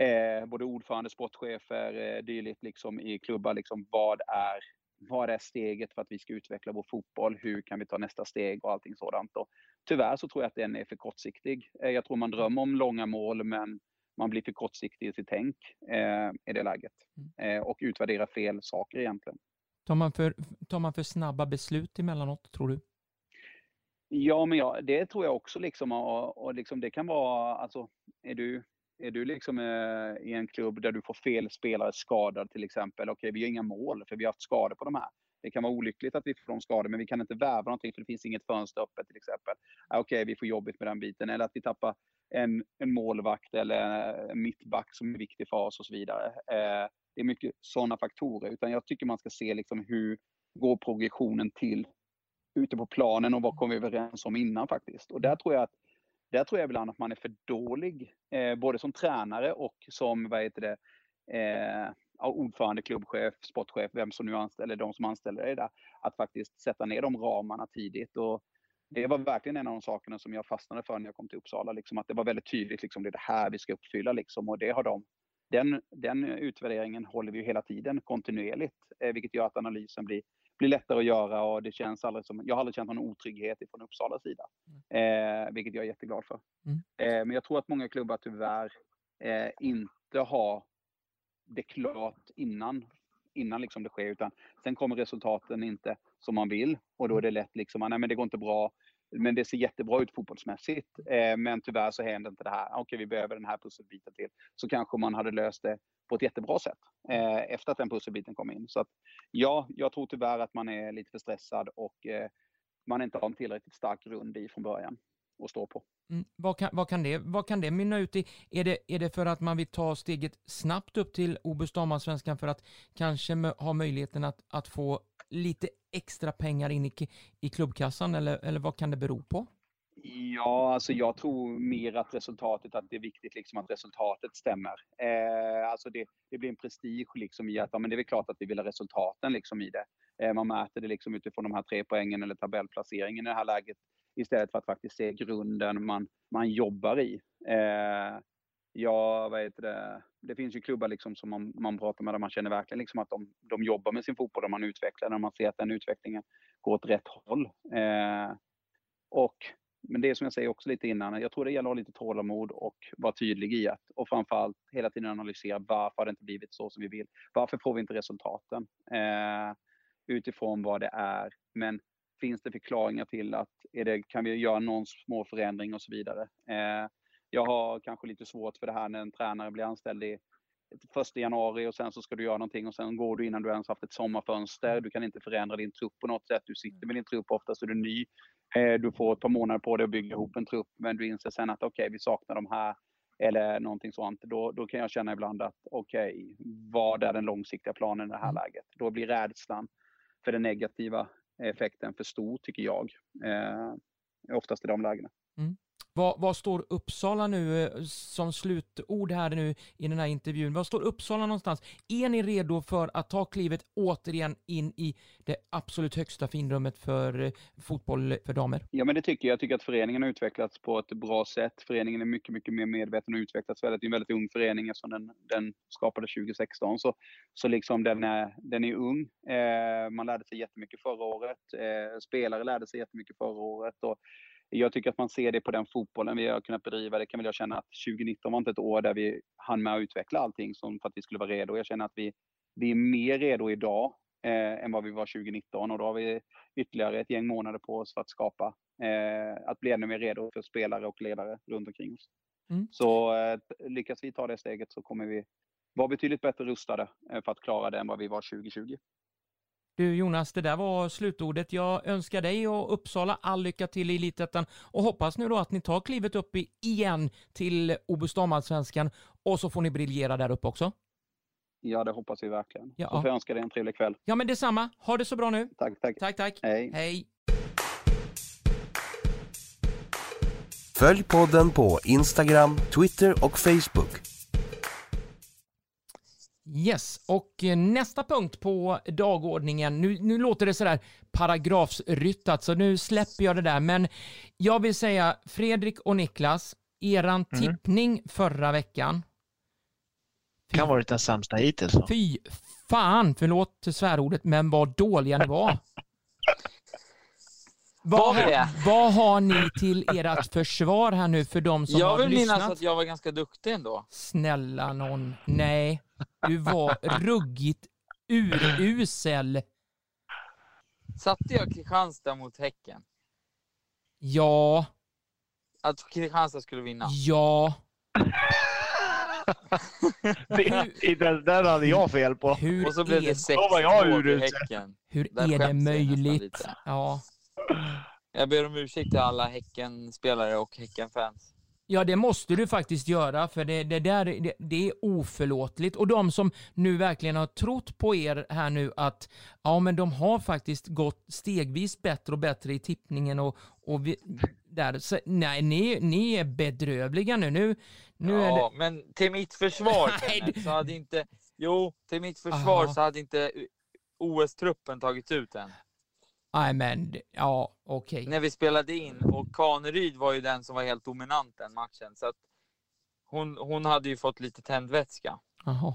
eh, både ordförande, sportchefer, eh, dylikt liksom i klubbar, liksom, vad är vad är steget för att vi ska utveckla vår fotboll? Hur kan vi ta nästa steg och allting sådant. Och tyvärr så tror jag att den är för kortsiktig. Eh, jag tror man drömmer om långa mål men man blir för kortsiktig i sitt tänk eh, i det läget mm. eh, och utvärderar fel saker egentligen. Tar man, för, tar man för snabba beslut emellanåt, tror du? Ja, men ja, det tror jag också. Liksom, och, och liksom, det kan vara, alltså, är du är du liksom eh, i en klubb där du får fel spelare skadad till exempel. Okej, okay, vi har inga mål för vi har haft skador på de här. Det kan vara olyckligt att vi får de skador, men vi kan inte värva någonting för det finns inget fönster öppet till exempel. Ah, okej, okay, vi får jobbigt med den biten. Eller att vi tappar en, en målvakt eller eh, en mittback som är viktig för oss och så vidare. Eh, det är mycket sådana faktorer. Utan jag tycker man ska se liksom hur går progressionen till ute på planen och vad kom vi överens om innan faktiskt. Och där tror jag att där tror jag ibland att man är för dålig, eh, både som tränare och som vad heter det, eh, ordförande, klubbchef, sportchef, vem som nu anställer, de som anställer dig där, att faktiskt sätta ner de ramarna tidigt. Och det var verkligen en av de sakerna som jag fastnade för när jag kom till Uppsala, liksom, att det var väldigt tydligt, liksom, det är det här vi ska uppfylla. Liksom, och det har de, den, den utvärderingen håller vi hela tiden kontinuerligt, eh, vilket gör att analysen blir blir lättare att göra och det känns aldrig som, jag har aldrig känt någon otrygghet från Uppsalas sida. Mm. Eh, vilket jag är jätteglad för. Mm. Eh, men jag tror att många klubbar tyvärr eh, inte har det klart innan, innan liksom det sker. Utan sen kommer resultaten inte som man vill och då är det lätt liksom, nej men det går inte bra. Men det ser jättebra ut fotbollsmässigt. Eh, men tyvärr så händer inte det här. Okej, okay, vi behöver den här pusselbiten till. Så kanske man hade löst det på ett jättebra sätt eh, efter att den pusselbiten kom in. Så att, ja, jag tror tyvärr att man är lite för stressad och eh, man inte har en tillräckligt stark grund i från början att stå på. Mm. Vad, kan, vad, kan det, vad kan det mynna ut i? Är det, är det för att man vill ta steget snabbt upp till Obus damallsvenskan för att kanske ha möjligheten att, att få lite extra pengar in i, i klubbkassan eller, eller vad kan det bero på? Ja, alltså jag tror mer att resultatet, att det är viktigt liksom att resultatet stämmer. Eh, alltså det, det, blir en prestige liksom i att, ja men det är väl klart att vi vill ha resultaten liksom i det. Eh, man mäter det liksom utifrån de här tre poängen eller tabellplaceringen i det här läget istället för att faktiskt se grunden man, man jobbar i. Eh, ja, vad heter det? Det finns ju klubbar liksom som man, man pratar med där man känner verkligen liksom att de, de jobbar med sin fotboll och man utvecklar den. Man ser att den utvecklingen går åt rätt håll. Eh, och men det som jag säger också lite innan, jag tror det gäller att ha lite tålamod och vara tydlig i att, och framförallt hela tiden analysera varför har det inte blivit så som vi vill? Varför får vi inte resultaten? Eh, utifrån vad det är. Men finns det förklaringar till att, det, kan vi göra någon små förändring och så vidare? Eh, jag har kanske lite svårt för det här när en tränare blir anställd i första januari och sen så ska du göra någonting och sen går du innan du ens haft ett sommarfönster. Du kan inte förändra din trupp på något sätt. Du sitter med din trupp, oftast är du ny. Eh, du får ett par månader på dig att bygga ihop en trupp, men du inser sen att okej, okay, vi saknar de här eller någonting sånt. Då, då kan jag känna ibland att okej, okay, vad är den långsiktiga planen i det här mm. läget? Då blir rädslan för den negativa effekten för stor, tycker jag. Eh, oftast i de lägena. Mm. Vad, vad, står Uppsala nu eh, som slutord här nu i den här intervjun? Vad står Uppsala någonstans? Är ni redo för att ta klivet återigen in i det absolut högsta finrummet för eh, fotboll för damer? Ja, men det tycker jag. Jag tycker att föreningen har utvecklats på ett bra sätt. Föreningen är mycket, mycket mer medveten och utvecklats väldigt. Det är en väldigt ung förening eftersom den, den skapades 2016. Så, så liksom den är, den är ung. Eh, man lärde sig jättemycket förra året. Eh, spelare lärde sig jättemycket förra året. Och jag tycker att man ser det på den fotbollen vi har kunnat bedriva. Det kan väl jag känna att 2019 var inte ett år där vi hann med att utveckla allting som för att vi skulle vara redo. Jag känner att vi, vi är mer redo idag eh, än vad vi var 2019 och då har vi ytterligare ett gäng månader på oss för att skapa, eh, att bli ännu mer redo för spelare och ledare runt omkring oss. Mm. Så eh, lyckas vi ta det steget så kommer vi vara betydligt bättre rustade eh, för att klara det än vad vi var 2020. Du Jonas, det där var slutordet. Jag önskar dig och Uppsala all lycka till i Elitettan och hoppas nu då att ni tar klivet upp igen till Obus Damallsvenskan och så får ni briljera där uppe också. Ja, det hoppas vi verkligen. Ja. Så får jag önska dig en trevlig kväll. Ja, men detsamma. Ha det så bra nu. Tack, tack. Tack, tack. Hej. Hej. Följ podden på Instagram, Twitter och Facebook. Yes, och eh, nästa punkt på dagordningen, nu, nu låter det sådär paragrafsryttat, så nu släpper jag det där, men jag vill säga Fredrik och Niklas, eran mm. tippning förra veckan. Fy, kan varit den sämsta hittills. Fy fan, förlåt svärordet, men vad dåliga ni var. Vad, vad har ni till ert försvar här nu för de som jag har lyssnat? Jag vill minnas att jag var ganska duktig ändå. Snälla någon, nej. Du var ruggigt urusel. Satte jag Kristianstad mot Häcken? Ja. Att Kristianstad skulle vinna? Ja. det, där hade jag fel på. Hur Och så blev det 6-2 till Häcken. Hur där är det möjligt? Ja. Jag ber om ursäkt till alla Häcken-spelare och Häcken-fans. Ja, det måste du faktiskt göra, för det, det där det, det, är oförlåtligt. Och de som nu verkligen har trott på er här nu att ja, men de har faktiskt gått stegvis bättre och bättre i tippningen och, och vi, där. Så, nej, ni, ni är bedrövliga nu. nu, nu ja, det... men till mitt försvar nej, så hade inte, jo, till mitt försvar Aha. så hade inte OS-truppen tagits ut än. Nej men, ja okej. Okay. När vi spelade in och Kaneryd var ju den som var helt dominant den matchen. Så att hon, hon hade ju fått lite tändvätska. Jaha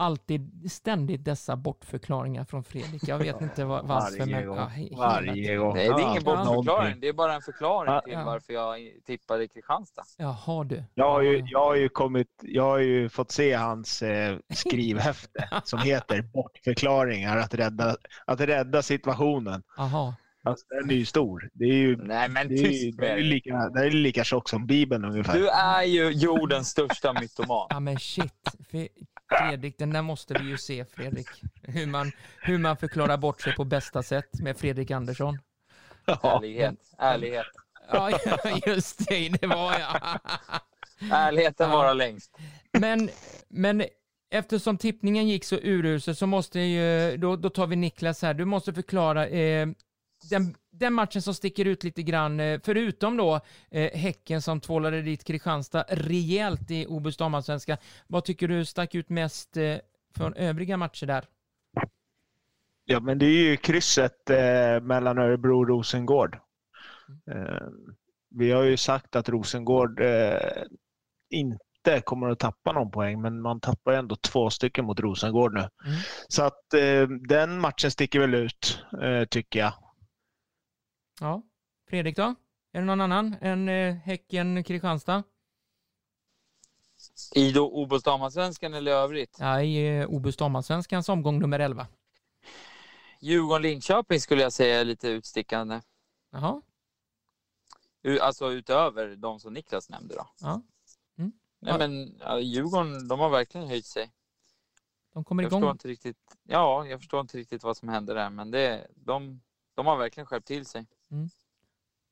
alltid ständigt dessa bortförklaringar från Fredrik. Jag vet inte var, varför. Varje men, gång. Ja, Varje gång. Nej, det är ingen bortförklaring. Det är bara en förklaring till varför jag tippade Kristianstad. Jaha du. Jag har ju, jag har ju, kommit, jag har ju fått se hans eh, skrivhäfte som heter Bortförklaringar att rädda, att rädda situationen. Aha. Alltså, den är ju stor. Det är ju, Nej, men det är, ju, det är lika, det är lika tjock som Bibeln ungefär. Du är ju jordens största mytoman. Ja men shit. Fredrik, den där måste vi ju se Fredrik. Hur man, hur man förklarar bort sig på bästa sätt med Fredrik Andersson. Ärlighet, ärlighet. Ja, just det, det var jag. Ärligheten varar längst. Men, men eftersom tippningen gick så uruselt så måste ju, då, då tar vi Niklas här, du måste förklara, eh, den, den matchen som sticker ut lite grann, eh, förutom då eh, Häcken som tvålade dit Kristianstad rejält i Obus damallsvenska. Vad tycker du stack ut mest eh, från övriga matcher där? Ja, men det är ju krysset eh, mellan Örebro och Rosengård. Eh, vi har ju sagt att Rosengård eh, inte kommer att tappa någon poäng, men man tappar ändå två stycken mot Rosengård nu. Mm. Så att eh, den matchen sticker väl ut, eh, tycker jag. Ja, Fredrik då? Är det någon annan än eh, Häcken-Kristianstad? I då Obos damallsvenskan eller övrigt? Ja, i eh, Obus damallsvenskans omgång nummer 11. Djurgården-Linköping skulle jag säga är lite utstickande. Jaha, U- Alltså utöver de som Niklas nämnde då. ja. Mm. Nej, Ja. men ja, Djurgården, de har verkligen höjt sig. De kommer Jag förstår igång. inte riktigt. Ja, jag förstår inte riktigt vad som hände där, men det, de, de har verkligen skärpt till sig.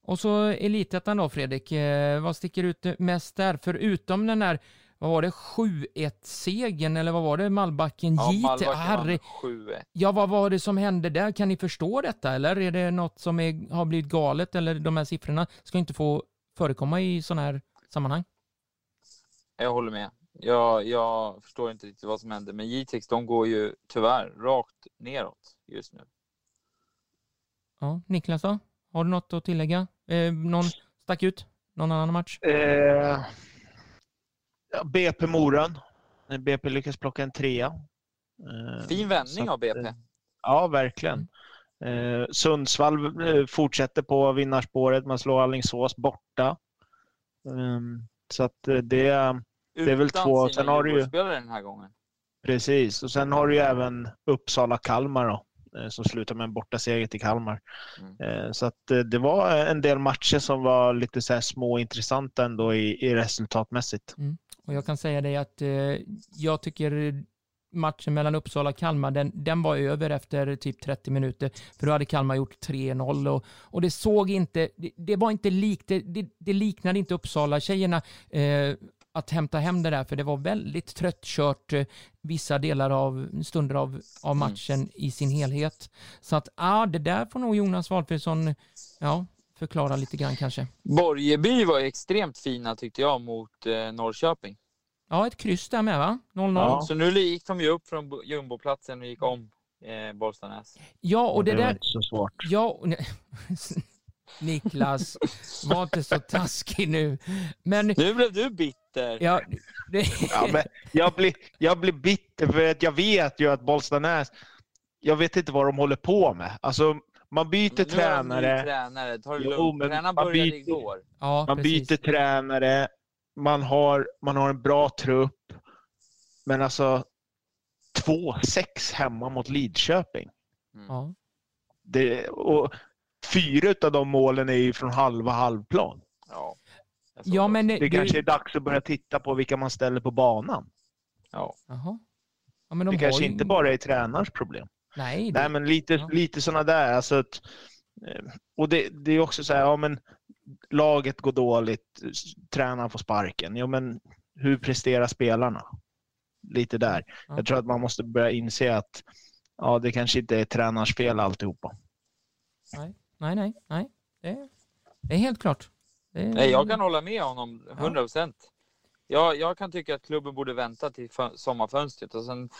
Och så Elitettan då Fredrik, eh, vad sticker ut mest där? Förutom den där, vad var det, 7-1-segern eller vad var det, Malbacken Ja, JT? Malbacken Herre, vann 7-1. ja vad var det som hände där? Kan ni förstå detta eller är det något som är, har blivit galet eller de här siffrorna ska inte få förekomma i sådana här sammanhang? Jag håller med. Jag, jag förstår inte riktigt vad som hände, men Jitex de går ju tyvärr rakt neråt just nu. Ja, Niklas då? Har du något att tillägga? Eh, någon stack ut? Någon annan match? Eh, ja, BP Moran. BP lyckas plocka en trea. Eh, Fin vändning att, av BP. eh, Ja, verkligen. Eh, Sundsvall eh, fortsätter på vinnarspåret. Man slår Alingsås borta. Ehm, så att eh, det är det är väl Utan två. sina Sen har du ju- Djurgårdsspelare den här gången. precis. Och sen har du ju även Uppsala-Kalmar då, eh, som slutar med en bortaseger till Kalmar. Mm. Eh, Så att eh, det var en del matcher som var lite så här små intressanta ändå i, i resultatmässigt. Och jag kan säga det att eh, jag tycker matchen mellan Uppsala och Kalmar, den, den var över efter typ 30 minuter. För då hade Kalmar gjort 3-0 och, och det såg inte, det, det var inte likt, det, det, det liknade inte Uppsala-tjejerna eh, att hämta hem det där, för det var väldigt tröttkört eh, vissa delar av, stunder av, av Mm. matchen i sin helhet. Så att, ja, det där får nog Jonas Valfridsson, ja, förklara lite grann kanske. Borgeby var extremt fina tyckte jag mot eh, Norrköping. Ja, ett kryss där med va? 0-0. Ja. Så nu gick de ju upp från bo- jumboplatsen och gick om eh, Bollstanäs. Ja, och det var där, inte så svårt. Ja, Niklas, var inte så taskig nu. Men Nu blev du bitter. ja, det, Ja, men jag, blir, jag blir bitter för att jag vet ju att Bollstanäs, jag vet inte vad de håller på med. Alltså, man byter nu tränare, tränare. Ta det Jo, lugnt. men Tränaren man började byter- igår. ja, man precis. byter tränare, man har, man har en bra trupp. Men alltså, 2-6 hemma mot Lidköping. Mm. Ja. Det, och fyra av de målen är ju från halva halvplan. Ja, såg ja, det. men Det du, kanske är dags att börja titta på vilka man ställer på banan. Ja. Jaha. Ja, men de Det kanske ju- inte bara är tränarens problem. Nej, det, Nej, men lite, Ja. lite sådana där. Alltså att, eh, och det, det är också så här, ja men laget går dåligt, tränaren får sparken. Jo, men hur presterar spelarna? Lite där. Ja. Jag tror att man måste börja inse att ja, det kanske inte är tränarens fel alltihopa. nej, nej, nej. Det, det är helt klart. Det, Nej, jag kan hålla med honom 100 procent. Jag, jag kan tycka att klubben borde vänta till fö- sommarfönstret. Och sen,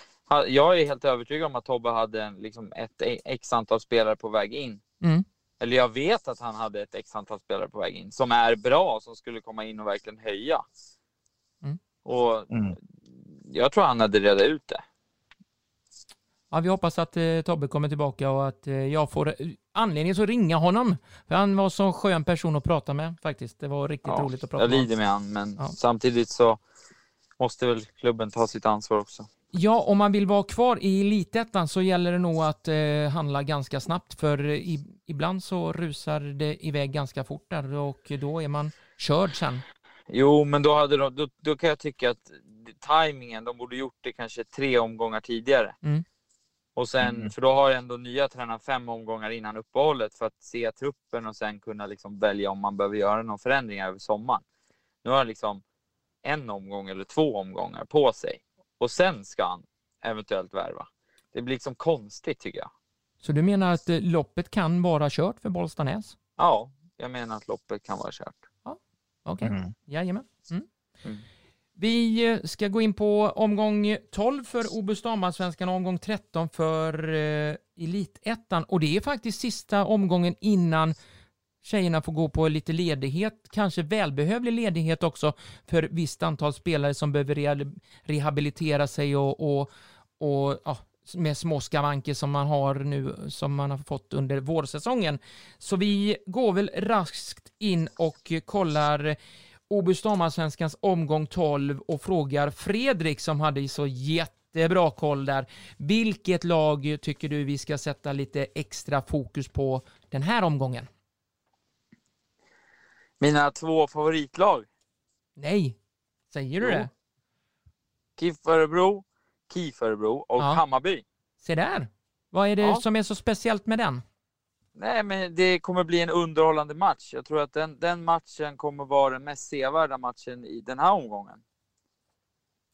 jag är helt övertygad om att Tobbe hade en, liksom ett e- x antal spelare på väg in. Mm. Eller jag vet att han hade ett x antal spelare på väg in som är bra, som skulle komma in och verkligen höja. Mm. Och Mm. jag tror han hade redat ut det. Ja, vi hoppas att eh, Tobbe kommer tillbaka och att eh, jag får anledning att ringa honom. För han var så skön person att prata med faktiskt. Det var riktigt Ja, roligt att prata jag med honom. lider med han, men Ja. samtidigt så måste väl klubben ta sitt ansvar också. Ja, om man vill vara kvar i elitettan så gäller det nog att eh, handla ganska snabbt för eh, i, ibland så rusar det iväg ganska fort där och då är man körd sen. Jo, men då, hade de, då, då kan jag tycka att tajmingen, de borde gjort det kanske tre omgångar tidigare. Mm. Och sen, Mm. för då har ändå nya tränaren fem omgångar innan uppehållet för att se truppen och sen kunna liksom välja om man behöver göra någon förändring över sommaren. Nu har han liksom en omgång eller två omgångar på sig och sen ska han eventuellt värva. Det blir liksom konstigt tycker jag. Så du menar att eh, loppet kan vara kört för Bollstanäs? Ja, jag menar att loppet kan vara kört. Okej, Mm. jajamän. Mm. Mm. Vi eh, ska gå in på omgång 12 för Obus Damallsvenskan och omgång 13 för eh, Elitettan. Och det är faktiskt sista omgången innan tjejerna får gå på lite ledighet, kanske välbehövlig ledighet också för visst antal spelare som behöver rehabilitera sig och, och, och ja, med små skavanker som man har nu, som man har fått under vårsäsongen. Så vi går väl raskt in och kollar Obus Damallsvenskans omgång 12 och frågar Fredrik som hade så jättebra koll där. Vilket lag tycker du vi ska sätta lite extra fokus på den här omgången? Mina två favoritlag. Nej, säger du Jo. det? KIF Örebro, KIF Örebro och Ja. Hammarby. Se där. Vad är det Ja. som är så speciellt med den? Nej, men det kommer bli en underhållande match. Jag tror att den, den matchen kommer vara den mest sevärda matchen i den här omgången.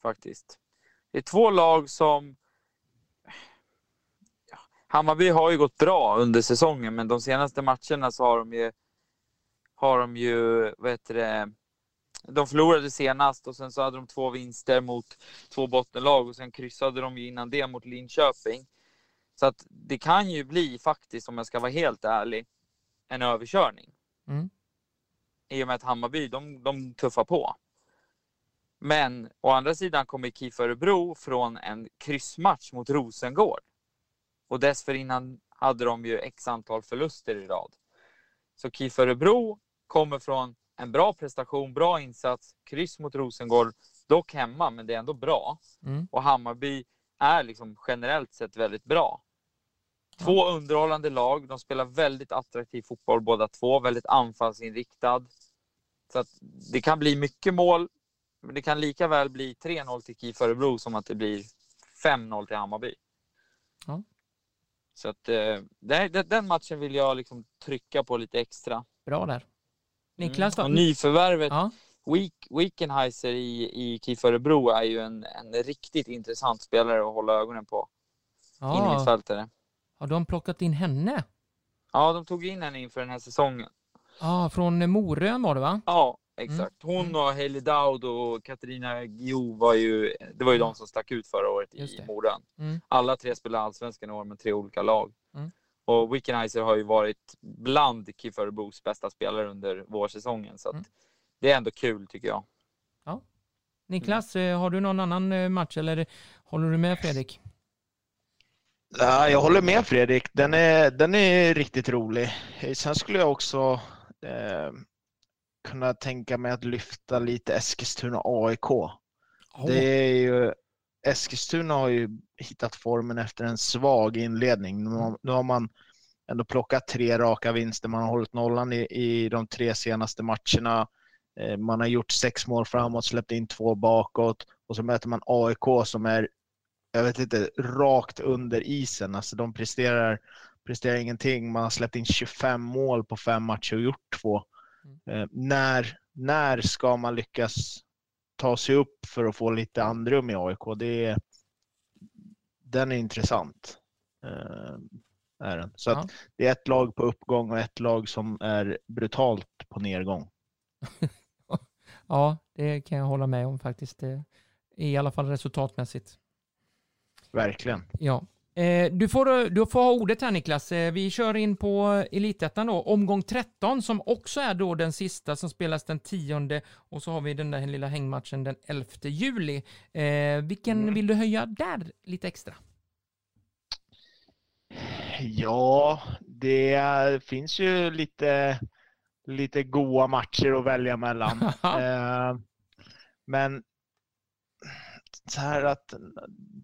Faktiskt. Det är två lag som... Ja, Hammarby har ju gått bra under säsongen, men de senaste matcherna så har de ju... Har de ju, vad heter det... De förlorade senast och sen så hade de två vinster mot två bottenlag och sen kryssade de ju innan det mot Linköping. Så att det kan ju bli faktiskt, om jag ska vara helt ärlig, en överkörning. Mm. I och med att Hammarby, de, de tuffar på. Men å andra sidan kommer KIF Örebro från en kryssmatch mot Rosengård. Och dessförinnan hade de ju x antal förluster i rad. Så KIF Örebro kommer från en bra prestation, bra insats, kryss mot Rosengård, dock hemma, men det är ändå bra. Mm. Och Hammarby är liksom generellt sett väldigt bra. Två underhållande lag. De spelar väldigt attraktiv fotboll båda två. Väldigt anfallsinriktad. Så att det kan bli mycket mål. Men det kan lika väl bli 3-0 till KIF Örebro som att det blir 5-0 till Hammarby. Ja. Så att eh, den matchen vill jag liksom trycka på lite extra. Bra där. Niklas? Mm. Nyförvärvet Ja, Week, Weekenheiser i, i KIF Örebro är ju en, en riktigt intressant spelare att hålla ögonen på. ja. Innermittfältare. har de plockat in henne? Ja, de tog in henne inför den här säsongen. Ja, från Morön var det va? Ja, exakt. Hon Mm. och Hailey Dowd och Katarina Guillou var ju, det var ju de som stack ut förra året i. Mora. Mm. Alla tre spelar allsvenskan i år med tre olika lag. Mm. Och Wickenheiser har ju varit bland KIF Örebros bästa spelare under vårsäsongen. Så att Mm. Det är ändå kul tycker jag. Niklas, eh, har du någon annan eh, match eller håller du med Fredrik? Ja, jag håller med Fredrik. Den är, den är riktigt rolig. Sen skulle jag också eh, kunna tänka mig att lyfta lite Eskilstuna AIK. Det är ju, Eskilstuna har ju hittat formen efter en svag inledning. Nu har, nu har man ändå plockat tre raka vinster. Man har hållit nollan i, i de tre senaste matcherna. Eh, Man har gjort sex mål framåt, släppt in två bakåt och så möter man AIK som är, jag vet inte, rakt under isen. Alltså de presterar, presterar ingenting. Man har släppt in 25 mål på fem matcher och gjort två. Eh, när, när ska man lyckas ta sig upp för att få lite andrum i AIK? Det är, den är intressant. Eh, är den. Så Ja. det är ett lag på uppgång och ett lag som är brutalt på nedgång. Ja, det kan jag hålla med om faktiskt. eh, I alla fall resultatmässigt. Verkligen. Ja. Eh, Du får, du får ha ordet här Niklas. Eh, Vi kör in på Elitettan då, omgång 13 som också är då den sista som spelas den 10 och så har vi den där lilla hängmatchen den 11 juli. Eh, vilken Mm. vill du höja där lite extra? Ja, det finns ju lite, lite goa matcher att välja mellan. Eh, Men så här att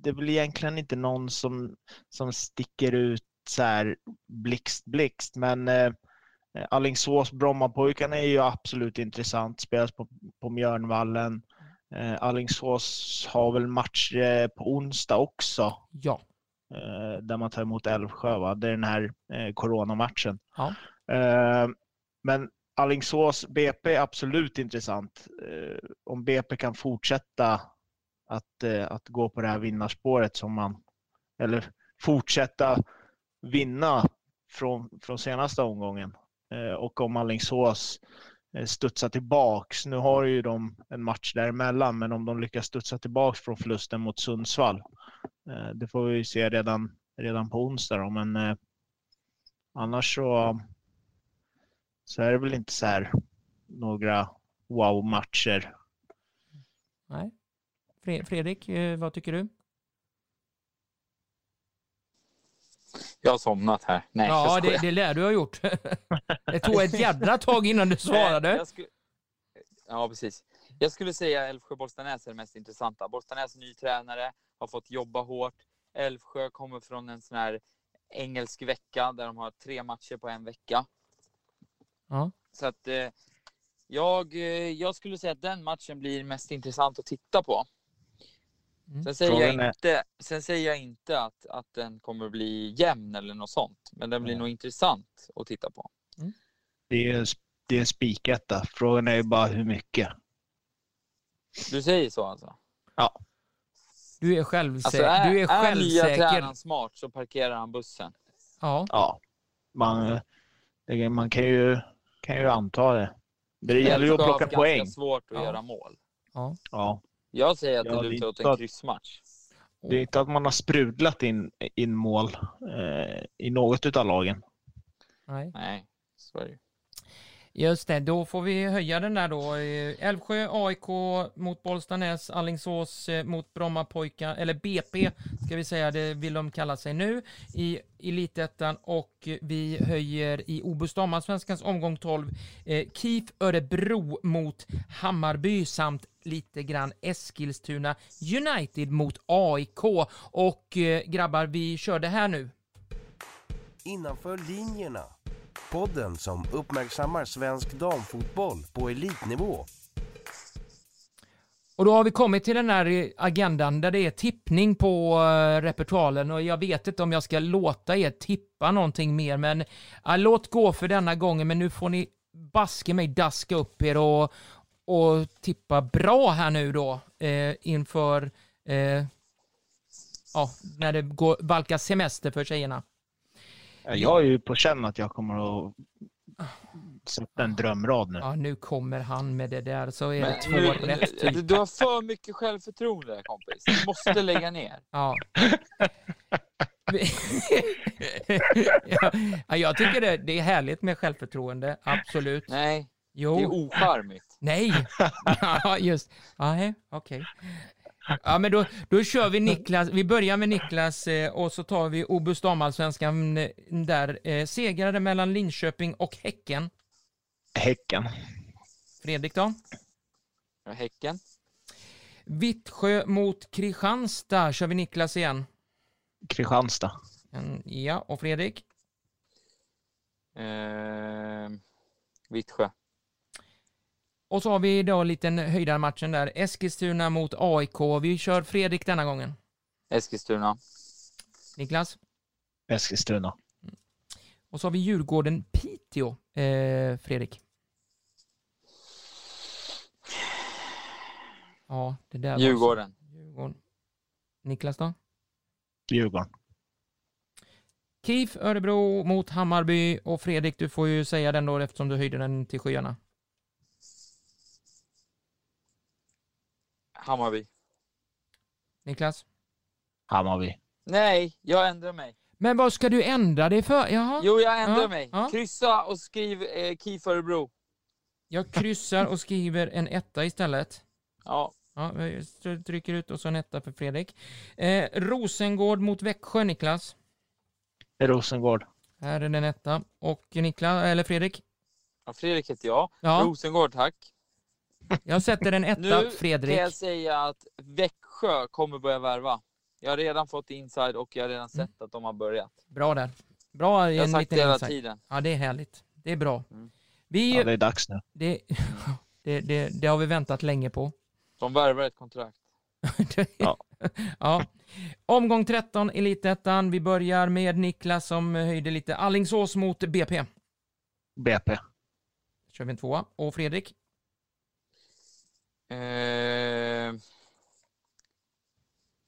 det är väl egentligen inte någon som, som sticker ut så här blixt, blixt. Men eh, Alingsås Brommapojkarna är ju absolut intressant. Spelas på, på Mjörnvallen. Eh, Alingsås har väl match eh, på onsdag också Ja. eh, där man tar emot Älvsjö. Va? Det är den här eh, coronamatchen. Ja. Men Alingsås BP är absolut intressant. Eh, om BP kan fortsätta att, eh, att gå på det här vinnarspåret som man eller fortsätta vinna från, från senaste omgången. Eh, och om Alingsås studsa studsar tillbaks. Nu har ju de en match däremellan, men om de lyckas studsa tillbaks från förlusten mot Sundsvall. Eh, det får vi se redan, redan på onsdag. Då. Men eh, annars så, så är det väl inte så här några wow-matcher. Nej. Fre- Fredrik, eh, vad tycker du? Jag har somnat här. Nej, Ja, jag det, det lär du ha gjort. Det tog ett jädra tag innan du svarade. jag sku... Ja, precis. Jag skulle säga Älvsjö-Bollstanäs är det mest intressanta. Bollstanäs ny tränare, har fått jobba hårt. Älvsjö kommer från en sån här engelsk vecka där de har tre matcher på en vecka. Ja. Så att eh, jag, eh, jag skulle säga att den matchen blir mest intressant att titta på. Mm. Sen säger, jag är- inte, sen säger jag inte att, att den kommer bli jämn eller något sånt. Men den blir Nej. nog intressant att titta på. Det är, det är en spiketta. Frågan är ju bara hur mycket. Du säger så alltså? Du är, självsä- Alltså är, du är är nya självsäker. tränaren smart så parkerar han bussen. Ja. Ja, man, det, man kan, ju, kan ju anta det. Det gäller ju att plocka poäng. ganska svårt att Ja. göra mål. Ja. Jag säger att Ja, det det är lutar åt en att- kryssmatch. Det är inte att man har sprudlat in, in mål eh, i något av lagen. Nej. Nej, så är det. Just det, då får vi höja den där då. Eh, Älvsjö, AIK mot Bollstanäs, Alingsås eh, mot mot Brommapojkar, eller BP ska vi säga, det vill de kalla sig nu i Elitettan och vi höjer i Obus Damallsvenskans omgång 12 eh, KIF Örebro mot Hammarby samt lite grann Eskilstuna United mot AIK. Och eh, grabbar, vi kör det här nu. Innanför linjerna. Podden som uppmärksammar svensk damfotboll på elitnivå. Och då har vi kommit till den här agendan där det är tippning på eh, repertoaren och jag vet inte om jag ska låta er tippa någonting mer men ja, låt gå för denna gången men nu får ni baske mig daska upp er och, och tippa bra här nu då eh, inför eh, ja, när det går, valkas semester för tjejerna. Jag är ju på känn att jag kommer att sätta en drömrad nu. Ja, nu kommer han med det där så är det två nu, rätt. typ. du har för mycket självförtroende kompis. Du måste lägga ner. Ja. ja, jag tycker det, det är härligt med självförtroende, absolut. Nej, det är Jo, ocharmigt. nej. Ja, just. Hej, okej. Ja, men då, då kör vi Niklas. Vi börjar med Niklas eh, och så tar vi Obus damallsvenskan eh, där. Eh, segrare mellan Linköping och Häcken. Häcken. Fredrik då? Ja, Häcken. Vittsjö mot Kristianstad. Kör vi Niklas igen? Kristianstad. En, ja, och Fredrik? Eh, Vittsjö. Och så har vi då en liten höjdarmatchen där. Eskilstuna mot AIK. Vi kör Fredrik denna gången. Eskilstuna. Niklas? Eskilstuna. Och så har vi Djurgården-Piteå. Eh, Fredrik? Ja, det där Djurgården. Djurgården. Niklas då? Djurgården. KIF Örebro mot Hammarby och Fredrik, du får ju säga den då eftersom du höjde den till skyarna. Hammarby. Niklas? Hammarby. Nej, jag ändrar mig. Men vad ska du ändra dig för? Jaha? Jo, jag ändrar Ja, mig. ja. Kryssa och skriv eh, KIF Örebro. Jag kryssar och skriver en etta istället. Ja, Ja, jag trycker ut och så en etta för Fredrik. Eh, Rosengård mot Växjö, Niklas. Rosengård. Här är den etta. Och Niklas, eller Fredrik? ja Fredrik heter jag. Ja, Rosengård, tack. Jag sätter en etta, Nu Fredrik. kan jag säga att Växjö kommer börja värva. Jag har redan fått inside och jag har redan sett att de har börjat. Bra där. Bra, Jag har sagt det hela insight. tiden. Ja, det är härligt. Det är bra. Mm. Vi, Ja, det är dags nu. det, det, det, det har vi väntat länge på. De värvar ett kontrakt. Ja. ja. Omgång 13, Elitettan. Vi börjar med Niklas som höjde lite Allingsås mot BP. BP. kör vi en tvåa. Och Fredrik? Eh,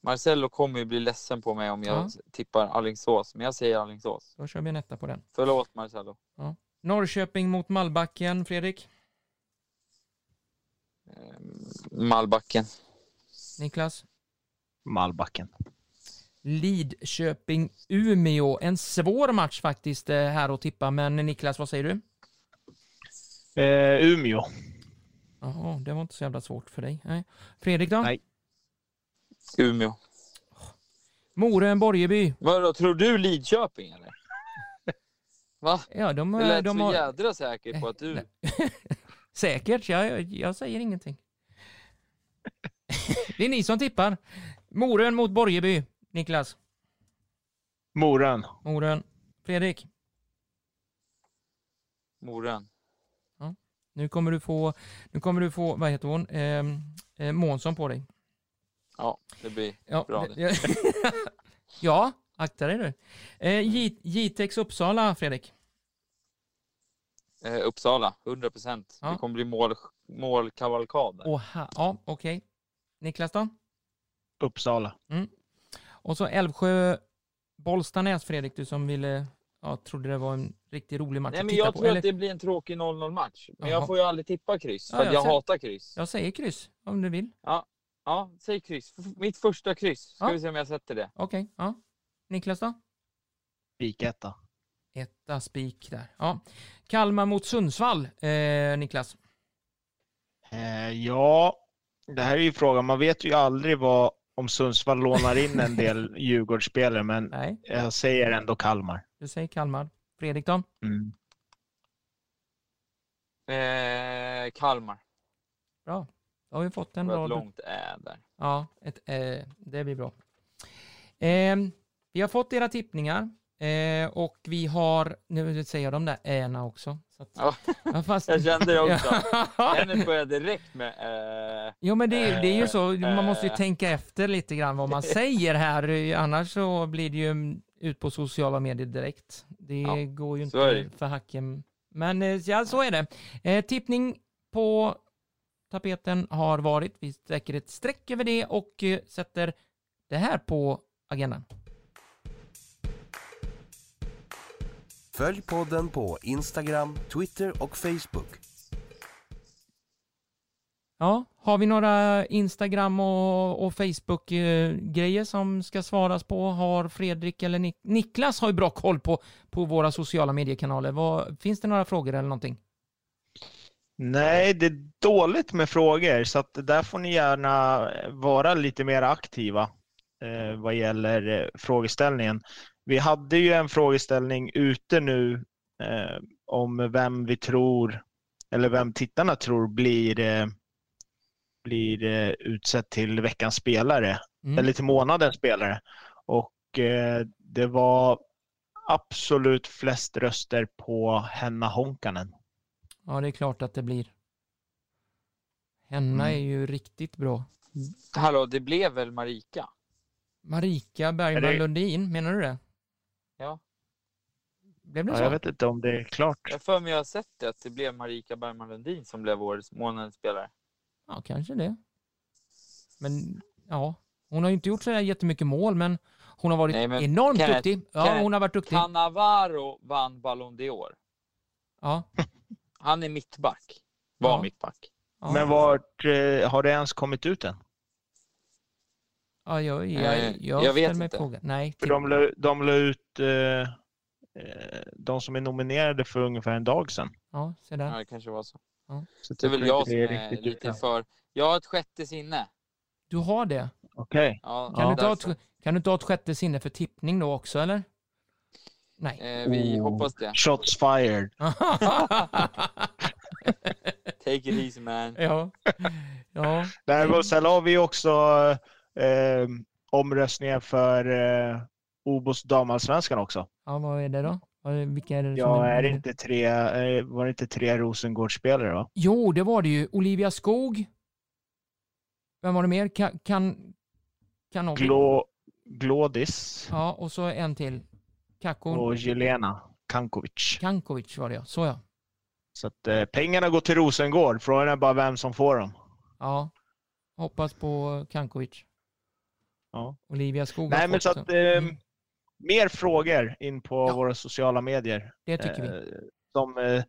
Marcello kommer ju bli ledsen på mig om jag Ja. tippar Alingsås, men jag säger Alingsås. Då kör vi en etta på den. Förlåt Marcello. Norrköping mot Malbacken, Fredrik. Eh, Malbacken. Niklas. Malbacken. Lidköping-Umeå. En svår match faktiskt eh, här att tippa, men Niklas, vad säger du? Eh, Umeå. Jaha, det var inte så jävla svårt för dig. Nej. Fredrik då? Nej. Umeå. Morön-Borgeby. Vadå, tror du Lidköping eller? Va? Ja, de, Du lät de så har... jädra säker på att du... Säkert, jag, jag, säger ingenting. det är ni som tippar. Morön mot Borgeby. Niklas. Moren. Morön. Fredrik. Morön. Nu kommer du få, nu kommer du få, vad heter hon, eh, eh, Månsson på dig. Ja, det blir Ja, bra det- ja akta dig nu. Eh, Jitex Uppsala, Fredrik. Eh, Uppsala, 100 procent. Ja. Det kommer bli mål, målkavalkad. där. Ja, okej. Niklas då? Uppsala. Och så Älvsjö Bollstanäs, Fredrik, du som ville, ja, trodde det var en riktigt rolig match Nej, att men titta jag på. tror Eller, att det blir en tråkig 0-0 match. Men Jaha. jag får ju aldrig tippa kryss, för Ja, att jag jag hatar kryss. Jag säger kryss, om du vill. Ja, säg kryss. F- Mitt första kryss. Ska Ja. vi se om jag sätter det. Okej, ja. Niklas då? Spiketta. Etta spik där. Ja. Kalmar mot Sundsvall, eh, Niklas. Eh, ja, det här är ju frågan. Man vet ju aldrig vad om Sundsvall lånar in en del Djurgårdsspelare, men Nej, jag säger ändå Kalmar. du säger Kalmar. Fredrik då? Mm. Eh, Kalmar. Bra. Då har vi fått en bra... långt ä där. Ja, ett, eh, det blir bra. Eh, vi har fått era tippningar eh, och vi har, nu säger jag de där äna också. Så att, Ja. ja, fast, Jag kände det också. Ja. Hennes började direkt med eh, Jo men det, är- det är ju så, man måste ju eh. tänka efter lite grann vad man säger här, annars så blir det ju ut på sociala medier direkt. Det Ja, går ju inte för hacken. Men eh, ja, så är det. Eh, tippning på tapeten har varit, vi sträcker ett streck över det och eh, sätter det här på agendan. Följ podden på Instagram, Twitter och Facebook. Ja, har vi några Instagram och, och Facebook-grejer som ska svaras på? Har Fredrik eller Nik- Niklas har ju bra koll på, på våra sociala mediekanaler. Vad, finns det några frågor eller någonting? Nej, det är dåligt med frågor, så att där får ni gärna vara lite mer aktiva eh, vad gäller eh, frågeställningen. Vi hade ju en frågeställning ute nu eh, om vem vi tror, eller vem tittarna tror blir, eh, blir eh, utsett till veckans spelare, Mm. eller till månadens spelare. Och eh, det var absolut flest röster på Henna Honkanen. Ja, det är klart att det blir. Henna Mm. är ju riktigt bra. Hallå, det blev väl Marika? Marika Bergman det- Lundin, menar du det? Ja. Blev det Ja, så? jag vet inte om det är klart. Jag för mig jag har sett det, att det blev Marika Bergman Lundin som blev årets månadens spelare. Ja, kanske det. Men ja, hon har ju inte gjort så där jättemycket mål, men hon har varit Nej, enormt Kenneth, duktig. Ja, Kenneth, hon har varit duktig. Cannavaro vann Ballon d'Or. Ja, Han är mittback. Var Ja. mittback. ja. Men vart eh, har det ens kommit ut än? Ja, jag, jag, Eh, jag, jag vet mig inte. frågan. Nej, För till- de la, de la ut eh, eh, de som är nominerade för ungefär en dag sedan. ja, se Ja, där. det kanske var så. Så Det är väl jag inte som är riktigt lite ute. för... Jag har ett sjätte sinne. Du har det. Okej. Ja, Kan, du ta därför. ett, kan du ta ett sjätte sinne för tippning då också, eller? Nej. Eh, vi Oh. hoppas det. Shots fired. Take it easy man. ja. ja. Nej, men sen har vi också eh, omröstningar för eh, Obos damallsvenskan också. Ja, vad är det då? Vilka är det Ja, är det inte tre, eh, var det inte tre Rosengårdsspelare va? Jo, det var det ju. Olivia Skog. Vem var det mer? Kan... kan Kanobi. Glå, Glådis Ja, och så en till. Kakko och Jelena Kankovic. Kankovic var det ja. Så ja. Så att eh, pengarna går till Rosengård. Frågan är bara vem som får dem. Ja. Hoppas på Kankovic. Ja. Olivia Skog Nej, men så att, eh, Mm, mer frågor in på Ja. våra sociala medier. det tycker vi. Eh, som, eh,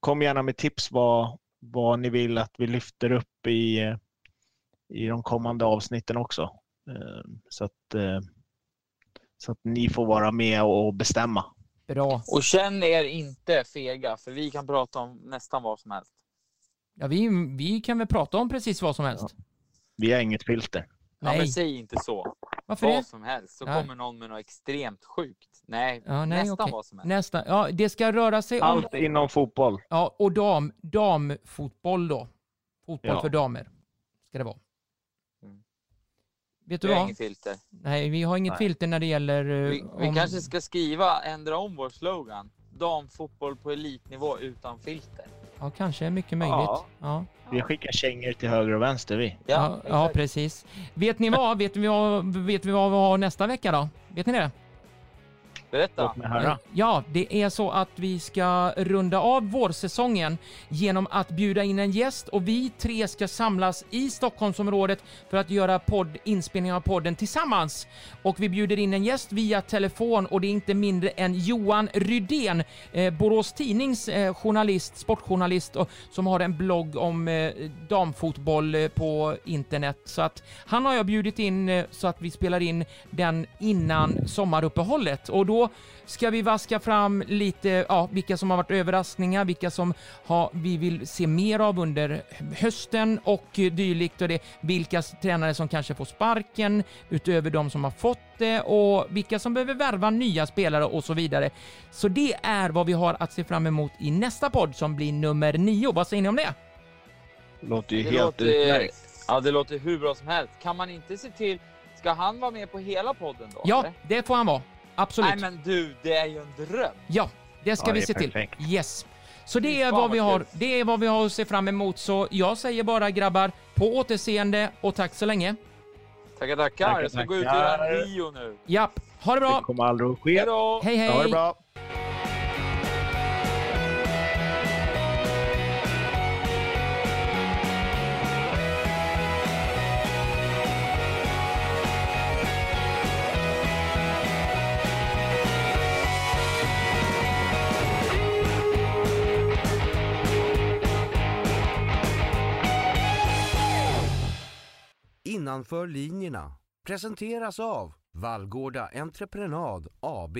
kom gärna med tips vad, vad ni vill att vi lyfter upp i, eh, i de kommande avsnitten också. Eh, så, att, eh, så att ni får vara med och bestämma. Bra. Och känn er inte fega, för vi kan prata om nästan vad som helst. Ja, vi, vi kan väl prata om precis vad som helst. Vi har inget filter. Ja, men Nej, säg inte så. Varför vad det? som helst. Så Ja. kommer någon med något extremt sjukt. Nej, Ja, nej, nästan okej. vad som helst. Nästa. Ja, det ska röra sig om... Allt inom fotboll. Ja, och dam, damfotboll då. Fotboll Ja. för damer ska det vara. Mm. Vet du Vi har vad? inget filter. Nej, vi har inget Nej. filter när det gäller... eh, Vi, vi om- kanske ska skriva, ändra om vår slogan. Damfotboll på elitnivå utan filter. Ja, kanske är mycket möjligt. Ja. Ja, Vi skickar kängor till höger och vänster vi. ja, ja, exakt. precis. Vet ni vad? Vet vi vad, vet vi vad vi har nästa vecka då? Vet ni det? Berätta. Låt mig höra. Ja, det är så att vi ska runda av vårsäsongen genom att bjuda in en gäst och vi tre ska samlas i Stockholmsområdet för att göra podd, inspelning av podden tillsammans. Och vi bjuder in en gäst via telefon och det är inte mindre än Johan Rydén, eh, Borås Tidnings eh, journalist, sportjournalist och, som har en blogg om eh, damfotboll eh, på internet. Så att han har jag bjudit in eh, så att vi spelar in den innan sommaruppehållet och då ska vi vaska fram lite, ja, vilka som har varit överraskningar, vilka som har, vi vill se mer av under hösten och dylikt och det, vilka tränare som kanske får sparken utöver de som har fått det och vilka som behöver värva nya spelare och så vidare. Så det är vad vi har att se fram emot i nästa podd som blir nummer nio. Vad säger ni om det? Låter ju Det helt låter, utmärkt. ja, det låter hur bra som helst. Kan man inte se till... Ska han vara med på hela podden då? Ja, eller? det får han vara. Absolut. Nej men du, det är ju en dröm. Ja, det ska Ja, vi det se till. perfekt. Yes. Så det är vad vi har. Det är vad vi har att se fram emot. Så jag säger bara grabbar, på återseende och tack så länge. Tackar, tackar. Tackar, Jag ska gå ut och tackar. göra en bio nu. Japp, ha det Det bra. kommer aldrig att ske. Hej! Hej Ha det hej. bra. Innanför linjerna presenteras av Vallgårda Entreprenad AB.